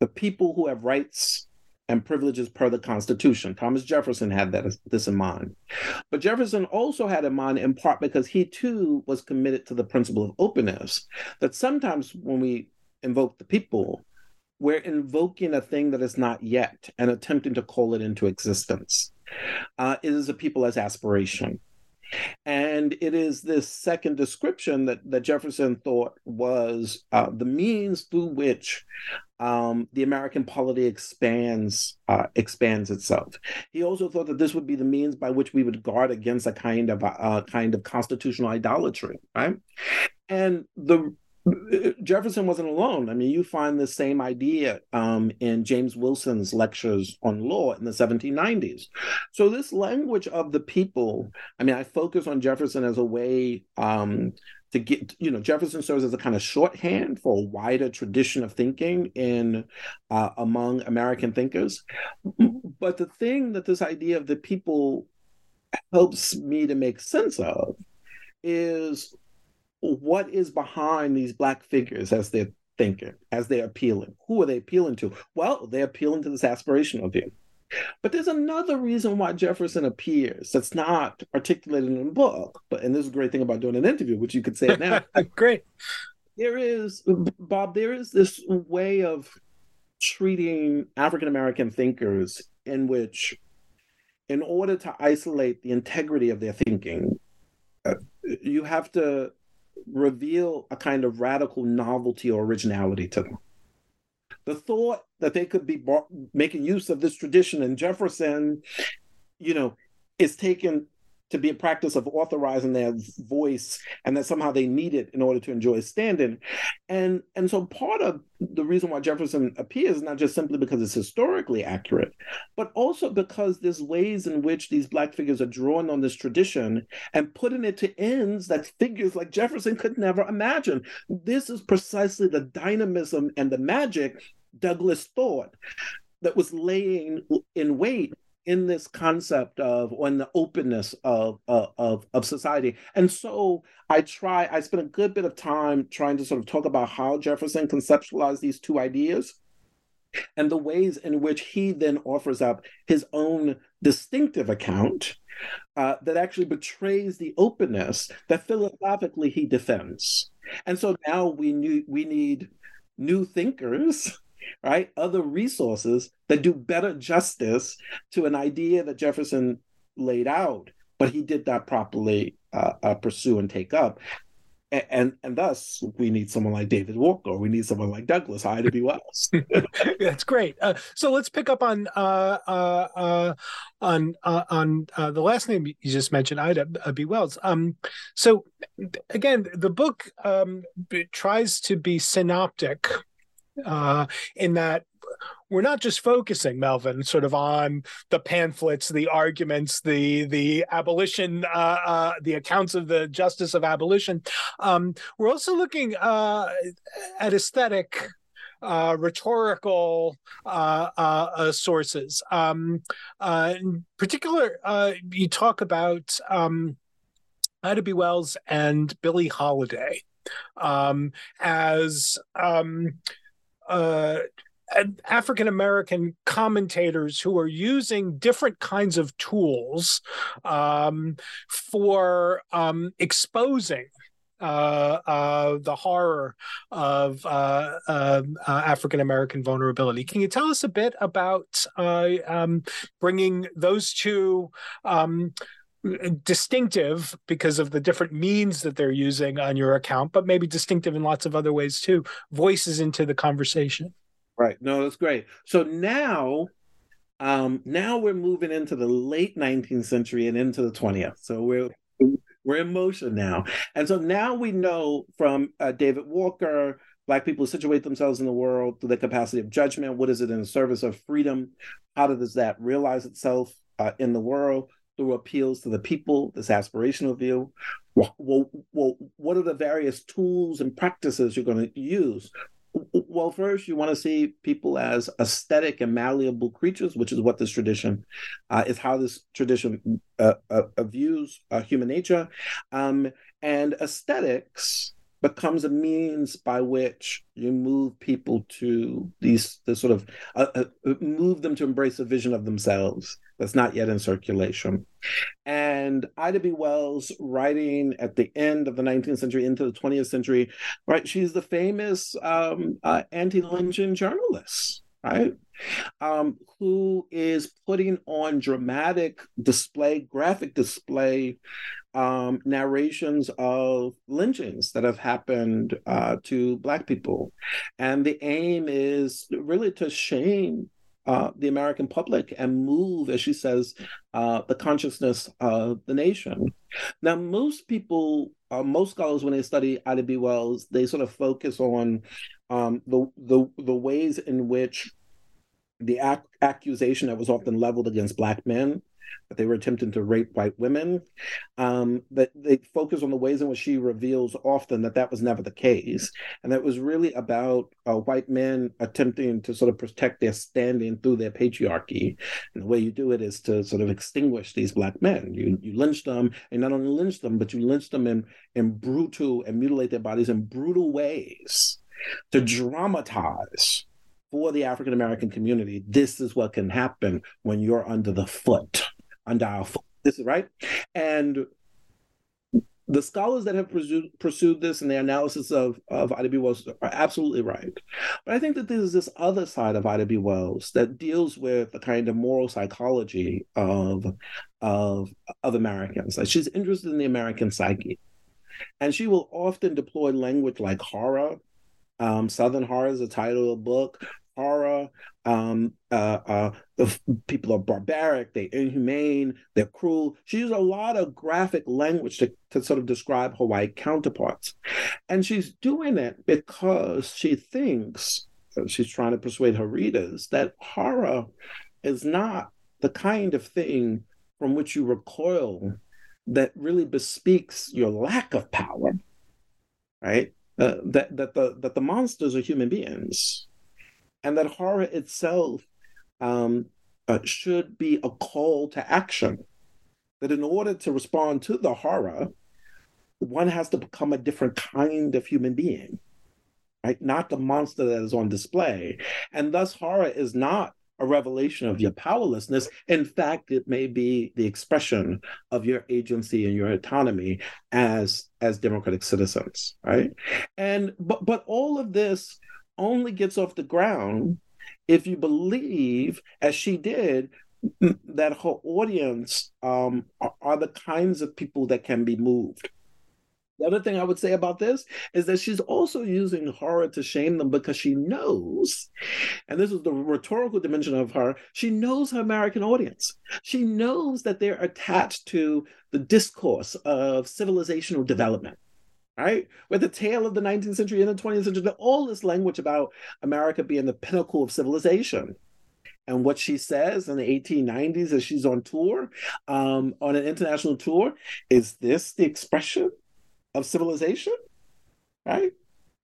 The people who have rights and privileges per the Constitution. Thomas Jefferson had that this in mind. But Jefferson also had in mind, in part because he too was committed to the principle of openness, that sometimes when we invoke the people, we're invoking a thing that is not yet and attempting to call it into existence. Uh, it is a people as aspiration. And it is this second description that, that Jefferson thought was uh, the means through which um, the American polity expands uh, expands itself. He also thought that this would be the means by which we would guard against a kind of a uh, kind of constitutional idolatry, right? And the Jefferson wasn't alone. I mean, you find the same idea um, in James Wilson's lectures on law in the 1790s. So, this language of the people, I mean, I focus on Jefferson as a way um, to get, you know, Jefferson serves as a kind of shorthand for a wider tradition of thinking in uh, among American thinkers. But the thing that this idea of the people helps me to make sense of is what is behind these black figures as they're thinking, as they're appealing? Who are they appealing to? Well, they're appealing to this aspirational view. But there's another reason why Jefferson appears that's not articulated in the book. But and this is a great thing about doing an interview, which you could say it now. <laughs> great. There is Bob. There is this way of treating African American thinkers in which, in order to isolate the integrity of their thinking, uh, you have to reveal a kind of radical novelty or originality to them. The thought that they could be brought, making use of this tradition and Jefferson, you know, is taken to be a practice of authorizing their voice and that somehow they need it in order to enjoy standing. And and so part of the reason why jefferson appears not just simply because it's historically accurate but also because there's ways in which these black figures are drawing on this tradition and putting it to ends that figures like jefferson could never imagine. This is precisely the dynamism and the magic Douglass thought that was laying in wait in this concept of on the openness of, of of society. And so i try i spent a good bit of time trying to sort of talk about how jefferson conceptualized these two ideas and the ways in which he then offers up his own distinctive account uh, that actually betrays the openness that philosophically he defends. And so now we need we need new thinkers right? Other resources that do better justice to an idea that Jefferson laid out, but he did not properly uh, uh, pursue and take up. and and thus we need someone like David Walker. We need someone like Douglass Ida B. Wells. <laughs> That's great. Uh, so let's pick up on uh, uh, uh on uh, on uh, the last name you just mentioned, Ida B. Wells. Um, so again, the book um, tries to be synoptic in that we're not just focusing, Melvin, sort of on the pamphlets, the arguments, the the abolition, uh, uh, the accounts of the justice of abolition. Um, we're also looking uh, at aesthetic. Uh, rhetorical uh, uh, sources. Um, in particular, you talk about um, Ida B. Wells and Billie Holiday um, as um, uh, African American commentators who are using different kinds of tools um, for um, exposing uh, uh, the horror of uh, um, uh African American vulnerability. Can you tell us a bit about uh, um, bringing those two? Um, distinctive because of the different means that they're using on your account, but maybe distinctive in lots of other ways too, voices into the conversation. Right. No, that's great. So now, um, now we're moving into the late 19th century and into the 20th. So we're we're in motion now, and so now we know from uh, David Walker, Black people situate themselves in the world through the capacity of judgment. What is it in the service of freedom? How does that realize itself uh, in the world? Through appeals to the people, this aspirational view. Well, well, what are the various tools and practices you're going to use? Well, first, you want to see people as aesthetic and malleable creatures, which is what this tradition uh, is how this tradition uh, uh, views uh, human nature. Um, and aesthetics becomes a means by which you move people to these the sort of uh, uh, move them to embrace a vision of themselves that's not yet in circulation. And ida b. Wells writing at the end of the 19th century into the 20th century right? She's the famous um, uh, anti-lynching journalist right? Um, who is putting on dramatic display graphic display um, narrations of lynchings that have happened uh, to Black people. And the aim is really to shame uh, the American public and move, as she says, uh, the consciousness of the nation. Now, most people, uh, most scholars, when they study Ida B. Wells, they sort of focus on um, the, the the ways in which the ac- accusation that was often leveled against Black men that they were attempting to rape white women. Um, but they focus on the ways in which she reveals often that that was never the case, and that was really about uh, white men attempting to sort of protect their standing through their patriarchy. And the way you do it is to sort of extinguish these black men. You you lynch them, and not only lynch them, but you lynch them in in brutal and mutilate their bodies in brutal ways to dramatize for the African American community, this is what can happen when you're under the foot on dial this is right and the scholars that have pursued, pursued this and their analysis of, of Ida B. Wells are absolutely right. But I think that there's this other side of Ida B. Wells that deals with the kind of moral psychology of, of, of Americans. Like she's interested in the American psyche. And she will often deploy language like horror. Um, Southern Horror is the title of the book horror. Um, uh, uh, the people are barbaric, they're inhumane, they're cruel. She used a lot of graphic language to, to sort of describe her white counterparts. And she's doing it because she thinks, uh, she's trying to persuade her readers, that horror is not the kind of thing from which you recoil that really bespeaks your lack of power, right? Uh, that that the that the monsters are human beings and that horror itself um, uh, should be a call to action. That in order to respond to the horror, one has to become a different kind of human being, right? Not the monster that is on display. And thus, horror is not a revelation of your powerlessness. In fact, it may be the expression of your agency and your autonomy as as democratic citizens, right? And but but all of this only gets off the ground if you believe, as she did, that her audience um, are, are, the kinds of people that can be moved. The other thing I would say about this is that she's also using horror to shame them because she knows, and this is the rhetorical dimension of her, she knows her American audience. She knows that they're attached to the discourse of civilizational development right? With the tail of the 19th century and the 20th century, all this language about America being the pinnacle of civilization. And what she says in the 1890s as she's on tour, um, on an international tour, is this the expression of civilization, right?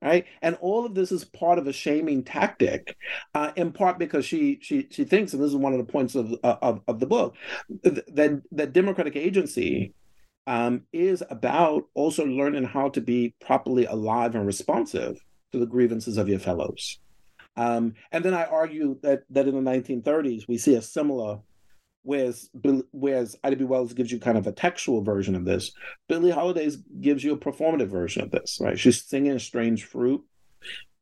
Right, and all of this is part of a shaming tactic, uh, in part because she she she thinks, and this is one of the points of of, of the book, that that democratic agency um, is about also learning how to be properly alive and responsive to the grievances of your fellows. Um, and then I argue that that in the 1930s we see a similar Whereas, whereas Ida B. Wells gives you kind of a textual version of this, Billie Holiday gives you a performative version of this, right? She's singing Strange Fruit.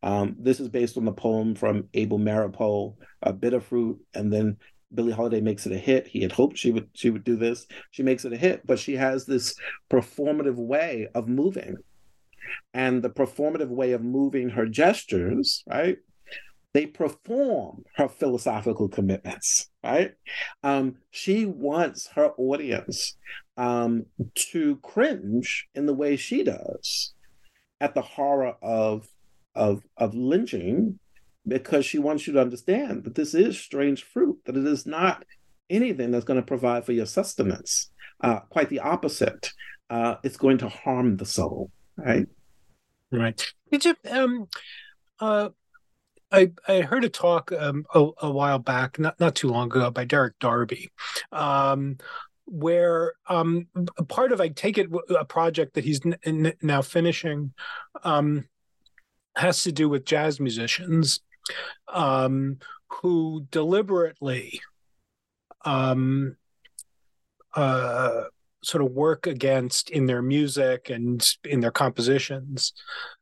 Um, this is based on the poem from Abel Meeropol, A Bitter Fruit, and then Billie Holiday makes it a hit. He had hoped she would she would do this. She makes it a hit, but she has this performative way of moving. And the performative way of moving her gestures, right? they perform her philosophical commitments, right? Um, she wants her audience um, to cringe in the way she does at the horror of, of, of lynching because she wants you to understand that this is strange fruit, that it is not anything that's going to provide for your sustenance. Uh, quite the opposite. Uh, it's going to harm the soul, right? Right. Did you um uh I, I heard a talk um, a, a, while back, not not too long ago, by Derrick Darby, um, where um, part of I take it a project that he's n- now finishing um, has to do with jazz musicians um, who deliberately um, uh, sort of work against in their music and in their compositions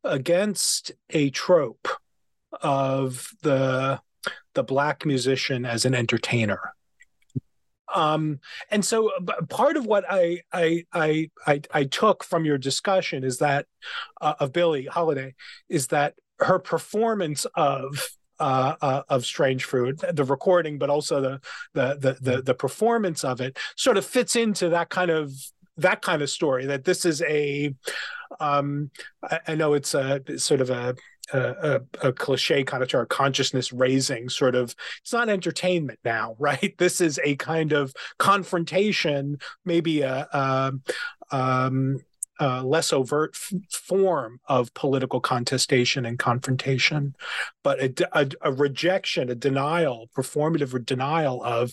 against a trope of the the black musician as an entertainer. Um, and so part of what I, I I I I, took from your discussion is that uh, of Billie Holiday is that her performance of uh, uh, of Strange Fruit, the recording, but also the, the the the performance of it, sort of fits into that kind of that kind of story. That this is a, um, I, I know it's a sort of a a, a, cliche kind of term, consciousness raising sort of. It's not entertainment now, <laughs> right? This is a kind of confrontation, maybe a, a um, uh, less overt f- form of political contestation and confrontation, but a, a, a, rejection, a denial, performative denial of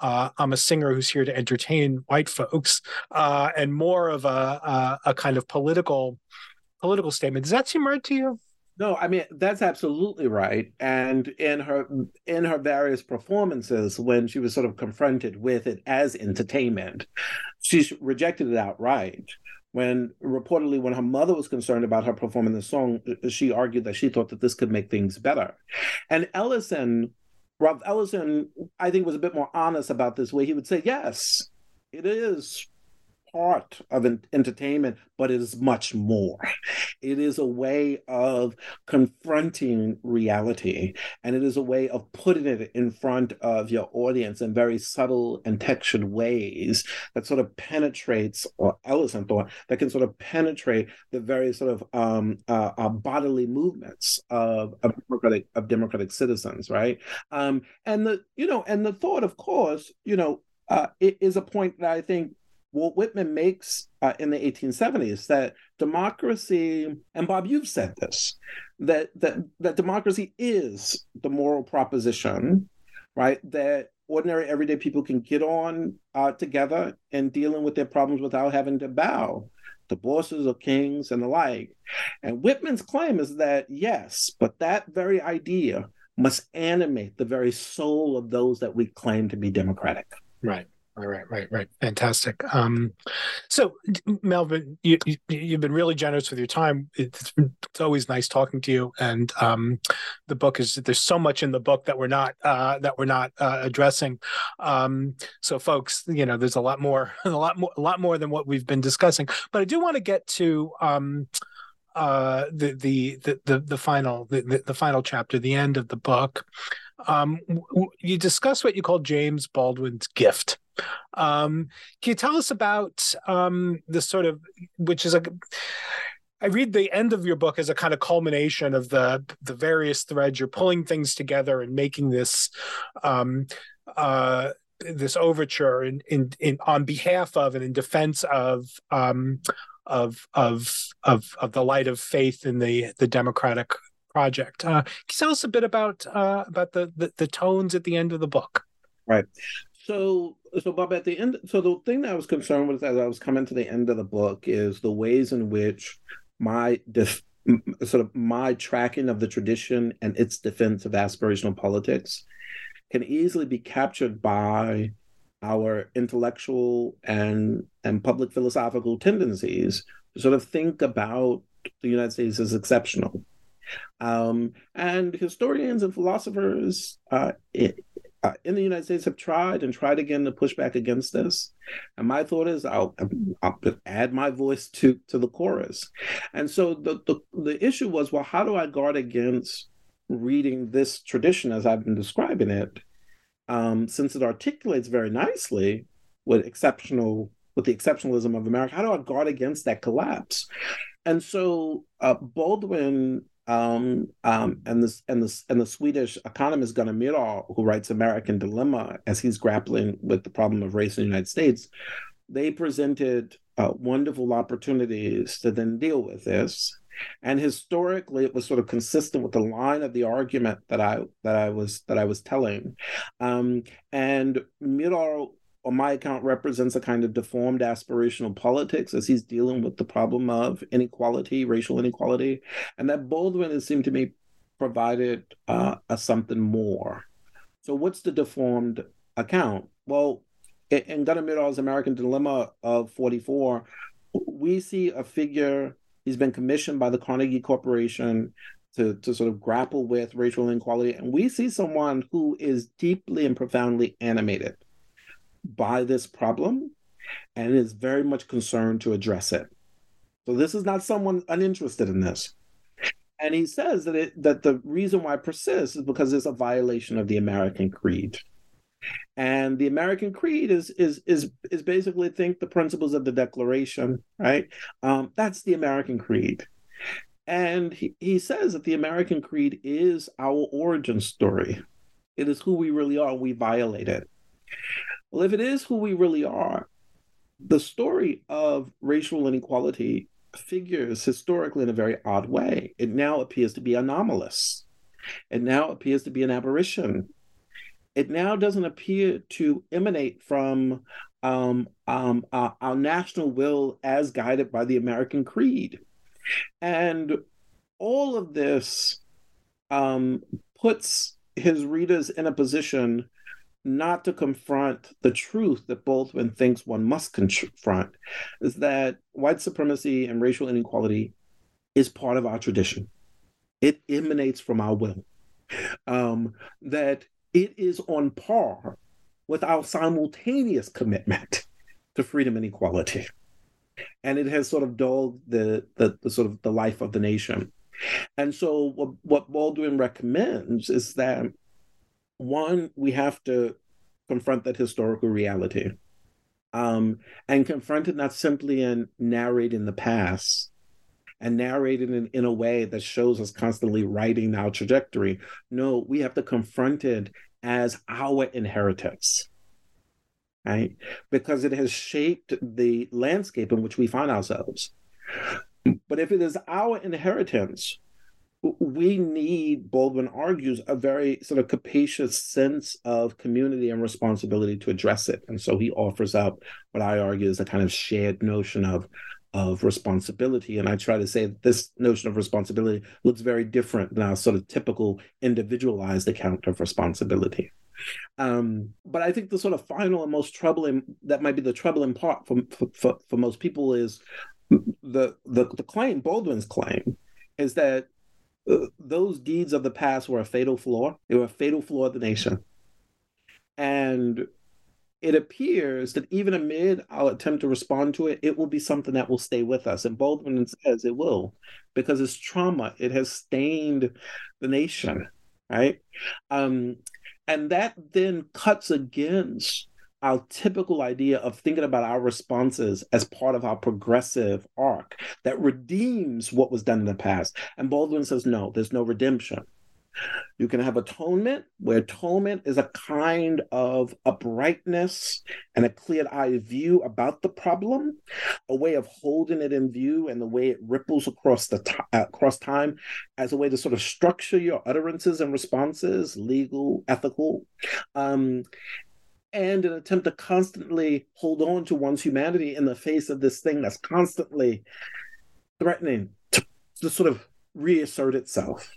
uh, I'm a singer who's here to entertain white folks, uh, and more of a, a, kind of political political statement. Does that seem right to you? No, I mean that's absolutely right. And in her in her various performances, when she was sort of confronted with it as entertainment, she rejected it outright. When reportedly, when her mother was concerned about her performing the song, uh, uh, she argued that she thought that this could make things better. And Ellison, Rob Ellison, I think was a bit more honest about this, way he would say, "Yes, it is part of an entertainment, but it is much more. It is a way of confronting reality, and it is a way of putting it in front of your audience in very subtle and textured ways that sort of penetrates, or Ellison thought, that can sort of penetrate the very sort of um, uh, uh, bodily movements of, of democratic of democratic citizens, right? Um, and the you know, and the thought, of course, you know, uh, it is a point that I think Walt Whitman makes uh, in the 1870s that democracy, and Bob, you've said this, that that that democracy is the moral proposition, right? That ordinary everyday people can get on uh, together and dealing with their problems without having to bow to bosses or kings and the like. And Whitman's claim is that yes, but that very idea must animate the very soul of those that we claim to be democratic. Right Right, right, right. Fantastic. Um, so, Melvin, you, you have been really generous with your time. It's, it's always nice talking to you, and um, the book is there's so much in the book that we're not uh, that we're not uh, addressing. Um, so, folks, you know, there's a lot more, <laughs> a lot more, a lot more than what we've been discussing. But I do want to get to um, uh, the, the the the the final the, the final chapter, the end of the book. Um, you discuss what you call James Baldwin's gift. Um, can you tell us about um, sort of, which is a, I read the end of your book as a kind of culmination of the the various threads. You're pulling things together and making this um, uh, this overture in, in in on behalf of and in defense of um, of of of of the light of faith in the the democratic project. Uh, can you tell us a bit about uh, about the, the the tones at the end of the book? Right. So, so Bob, at the end, so the thing that I was concerned with as I was coming to the end of the book is the ways in which my def, sort of my tracking of the tradition and its defense of aspirational politics can easily be captured by our intellectual and and public philosophical tendencies to sort of think about the United States as exceptional. Um, and historians and philosophers uh, uh, in the United States have tried and tried again to push back against this. And my thought is, I'll, I'll add my voice to to the chorus. And so the, the the issue was, well, how do I guard against reading this tradition as I've been describing it, um, since it articulates very nicely with exceptional with the exceptionalism of America? How do I guard against that collapse? And so uh, Baldwin um, um, and this and this and the Swedish economist Gunnar Myrdal, who writes American Dilemma, as he's grappling with the problem of race in the United States, they presented uh, wonderful opportunities to then deal with this. And historically, it was sort of consistent with the line of the argument that I that I was that I was telling. Um, and Myrdal on my account, represents a kind of deformed aspirational politics as he's dealing with the problem of inequality, racial inequality, and that Baldwin has seemed to me provided uh, a something more. So, what's the deformed account? Well, in Gunnar Myrdal's American Dilemma of 44, we see a figure, he's been commissioned by the Carnegie Corporation to, to sort of grapple with racial inequality. And we see someone who is deeply and profoundly animated by this problem and is very much concerned to address it. So this is not someone uninterested in this. And he says that it that the reason why it persists is because it's a violation of the American creed. And the American creed is is is is basically think the principles of the Declaration, right? Um, that's the American creed. And he, he says that the American creed is our origin story. It is who we really are. We violate it. Well, if it is who we really are, the story of racial inequality figures historically in a very odd way. It now appears to be anomalous. It now appears to be an aberration. It now doesn't appear to emanate from um, um, uh, our national will as guided by the American creed. And all of this um, puts his readers in a position not to confront the truth that Baldwin thinks one must confront is that white supremacy and racial inequality is part of our tradition. It emanates from our will. Um, that it is on par with our simultaneous commitment to freedom and equality. And it has sort of dulled the, the, the sort of the life of the nation. And so what, what Baldwin recommends is that one, we have to confront that historical reality um, and confront it not simply in narrating the past and narrating it in a way that shows us constantly writing our trajectory. No, we have to confront it as our inheritance, right? Because it has shaped the landscape in which we find ourselves. But if it is our inheritance, we need, Baldwin argues, a very sort of capacious sense of community and responsibility to address it. And so he offers up what I argue is a kind of shared notion of, of responsibility. And I try to say this notion of responsibility looks very different than our sort of typical individualized account of responsibility. Um, but I think the sort of final and most troubling that might be the troubling part for for, for most people is the the the claim Baldwin's claim is that those deeds of the past were a fatal flaw. They were a fatal flaw of the nation, and it appears that even amid our attempt to respond to it, it will be something that will stay with us. And Baldwin says it will, because it's trauma. It has stained the nation, right? Um, and that then cuts against our typical idea of thinking about our responses as part of our progressive arc that redeems what was done in the past. And Baldwin says, no, there's no redemption. You can have atonement, where atonement is a kind of uprightness and a clear eyed view about the problem, a way of holding it in view and the way it ripples across the t- uh, across time as a way to sort of structure your utterances and responses, legal, ethical. Um, and an attempt to constantly hold on to one's humanity in the face of this thing that's constantly threatening to, to sort of reassert itself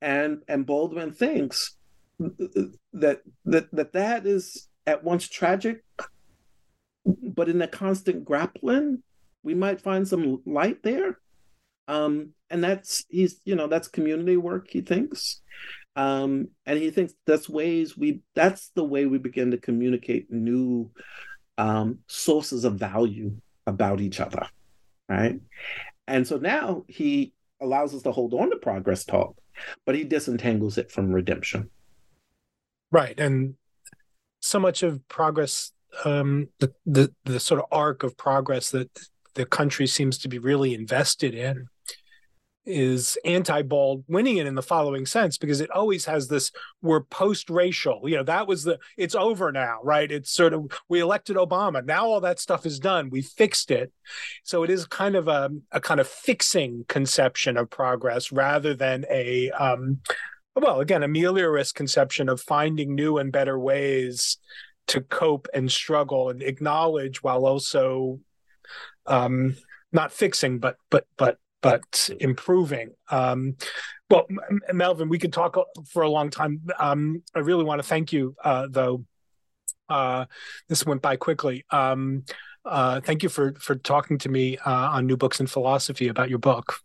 and and Baldwin thinks that that that that is at once tragic, but in a constant grappling, we might find some light there. Um, and that's he's you know that's community work. He thinks, um, and he thinks that's ways we that's the way we begin to communicate new um, sources of value about each other, right? And so now he allows us to hold on to progress talk but he disentangles it from redemption. Right. And so much of progress, um, the, the, the sort of arc of progress that the country seems to be really invested in is anti-Baldwinian in the following sense because it always has this we're post-racial. You know that was the it's over now right? It's sort of we elected Obama. Now all that stuff is done. We fixed it. So it is kind of a, a kind of fixing conception of progress rather than a um well again a meliorist conception of finding new and better ways to cope and struggle and acknowledge while also um not fixing but but but but improving. Um, well, Melvin, we could talk for a long time. Um, I really want to thank you, uh, though. Uh, this went by quickly. Um, uh, thank you for for talking to me uh, on New Books in Philosophy about your book.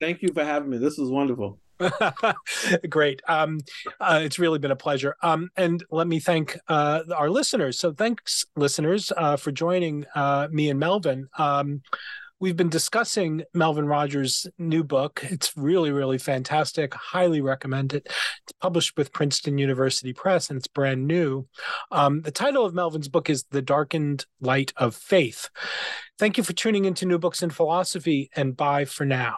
Thank you for having me. This was wonderful. <laughs> Great. Um, uh, it's really been a pleasure. Um, and let me thank uh, our listeners. So, thanks, listeners, uh, for joining uh, me and Melvin. Um, We've been discussing Melvin Rogers' new book. It's really, really fantastic. Highly recommend it. It's published with Princeton University Press and it's brand new. Um, the title of Melvin's book is The Darkened Light of Faith. Thank you for tuning into New Books in Philosophy, and bye for now.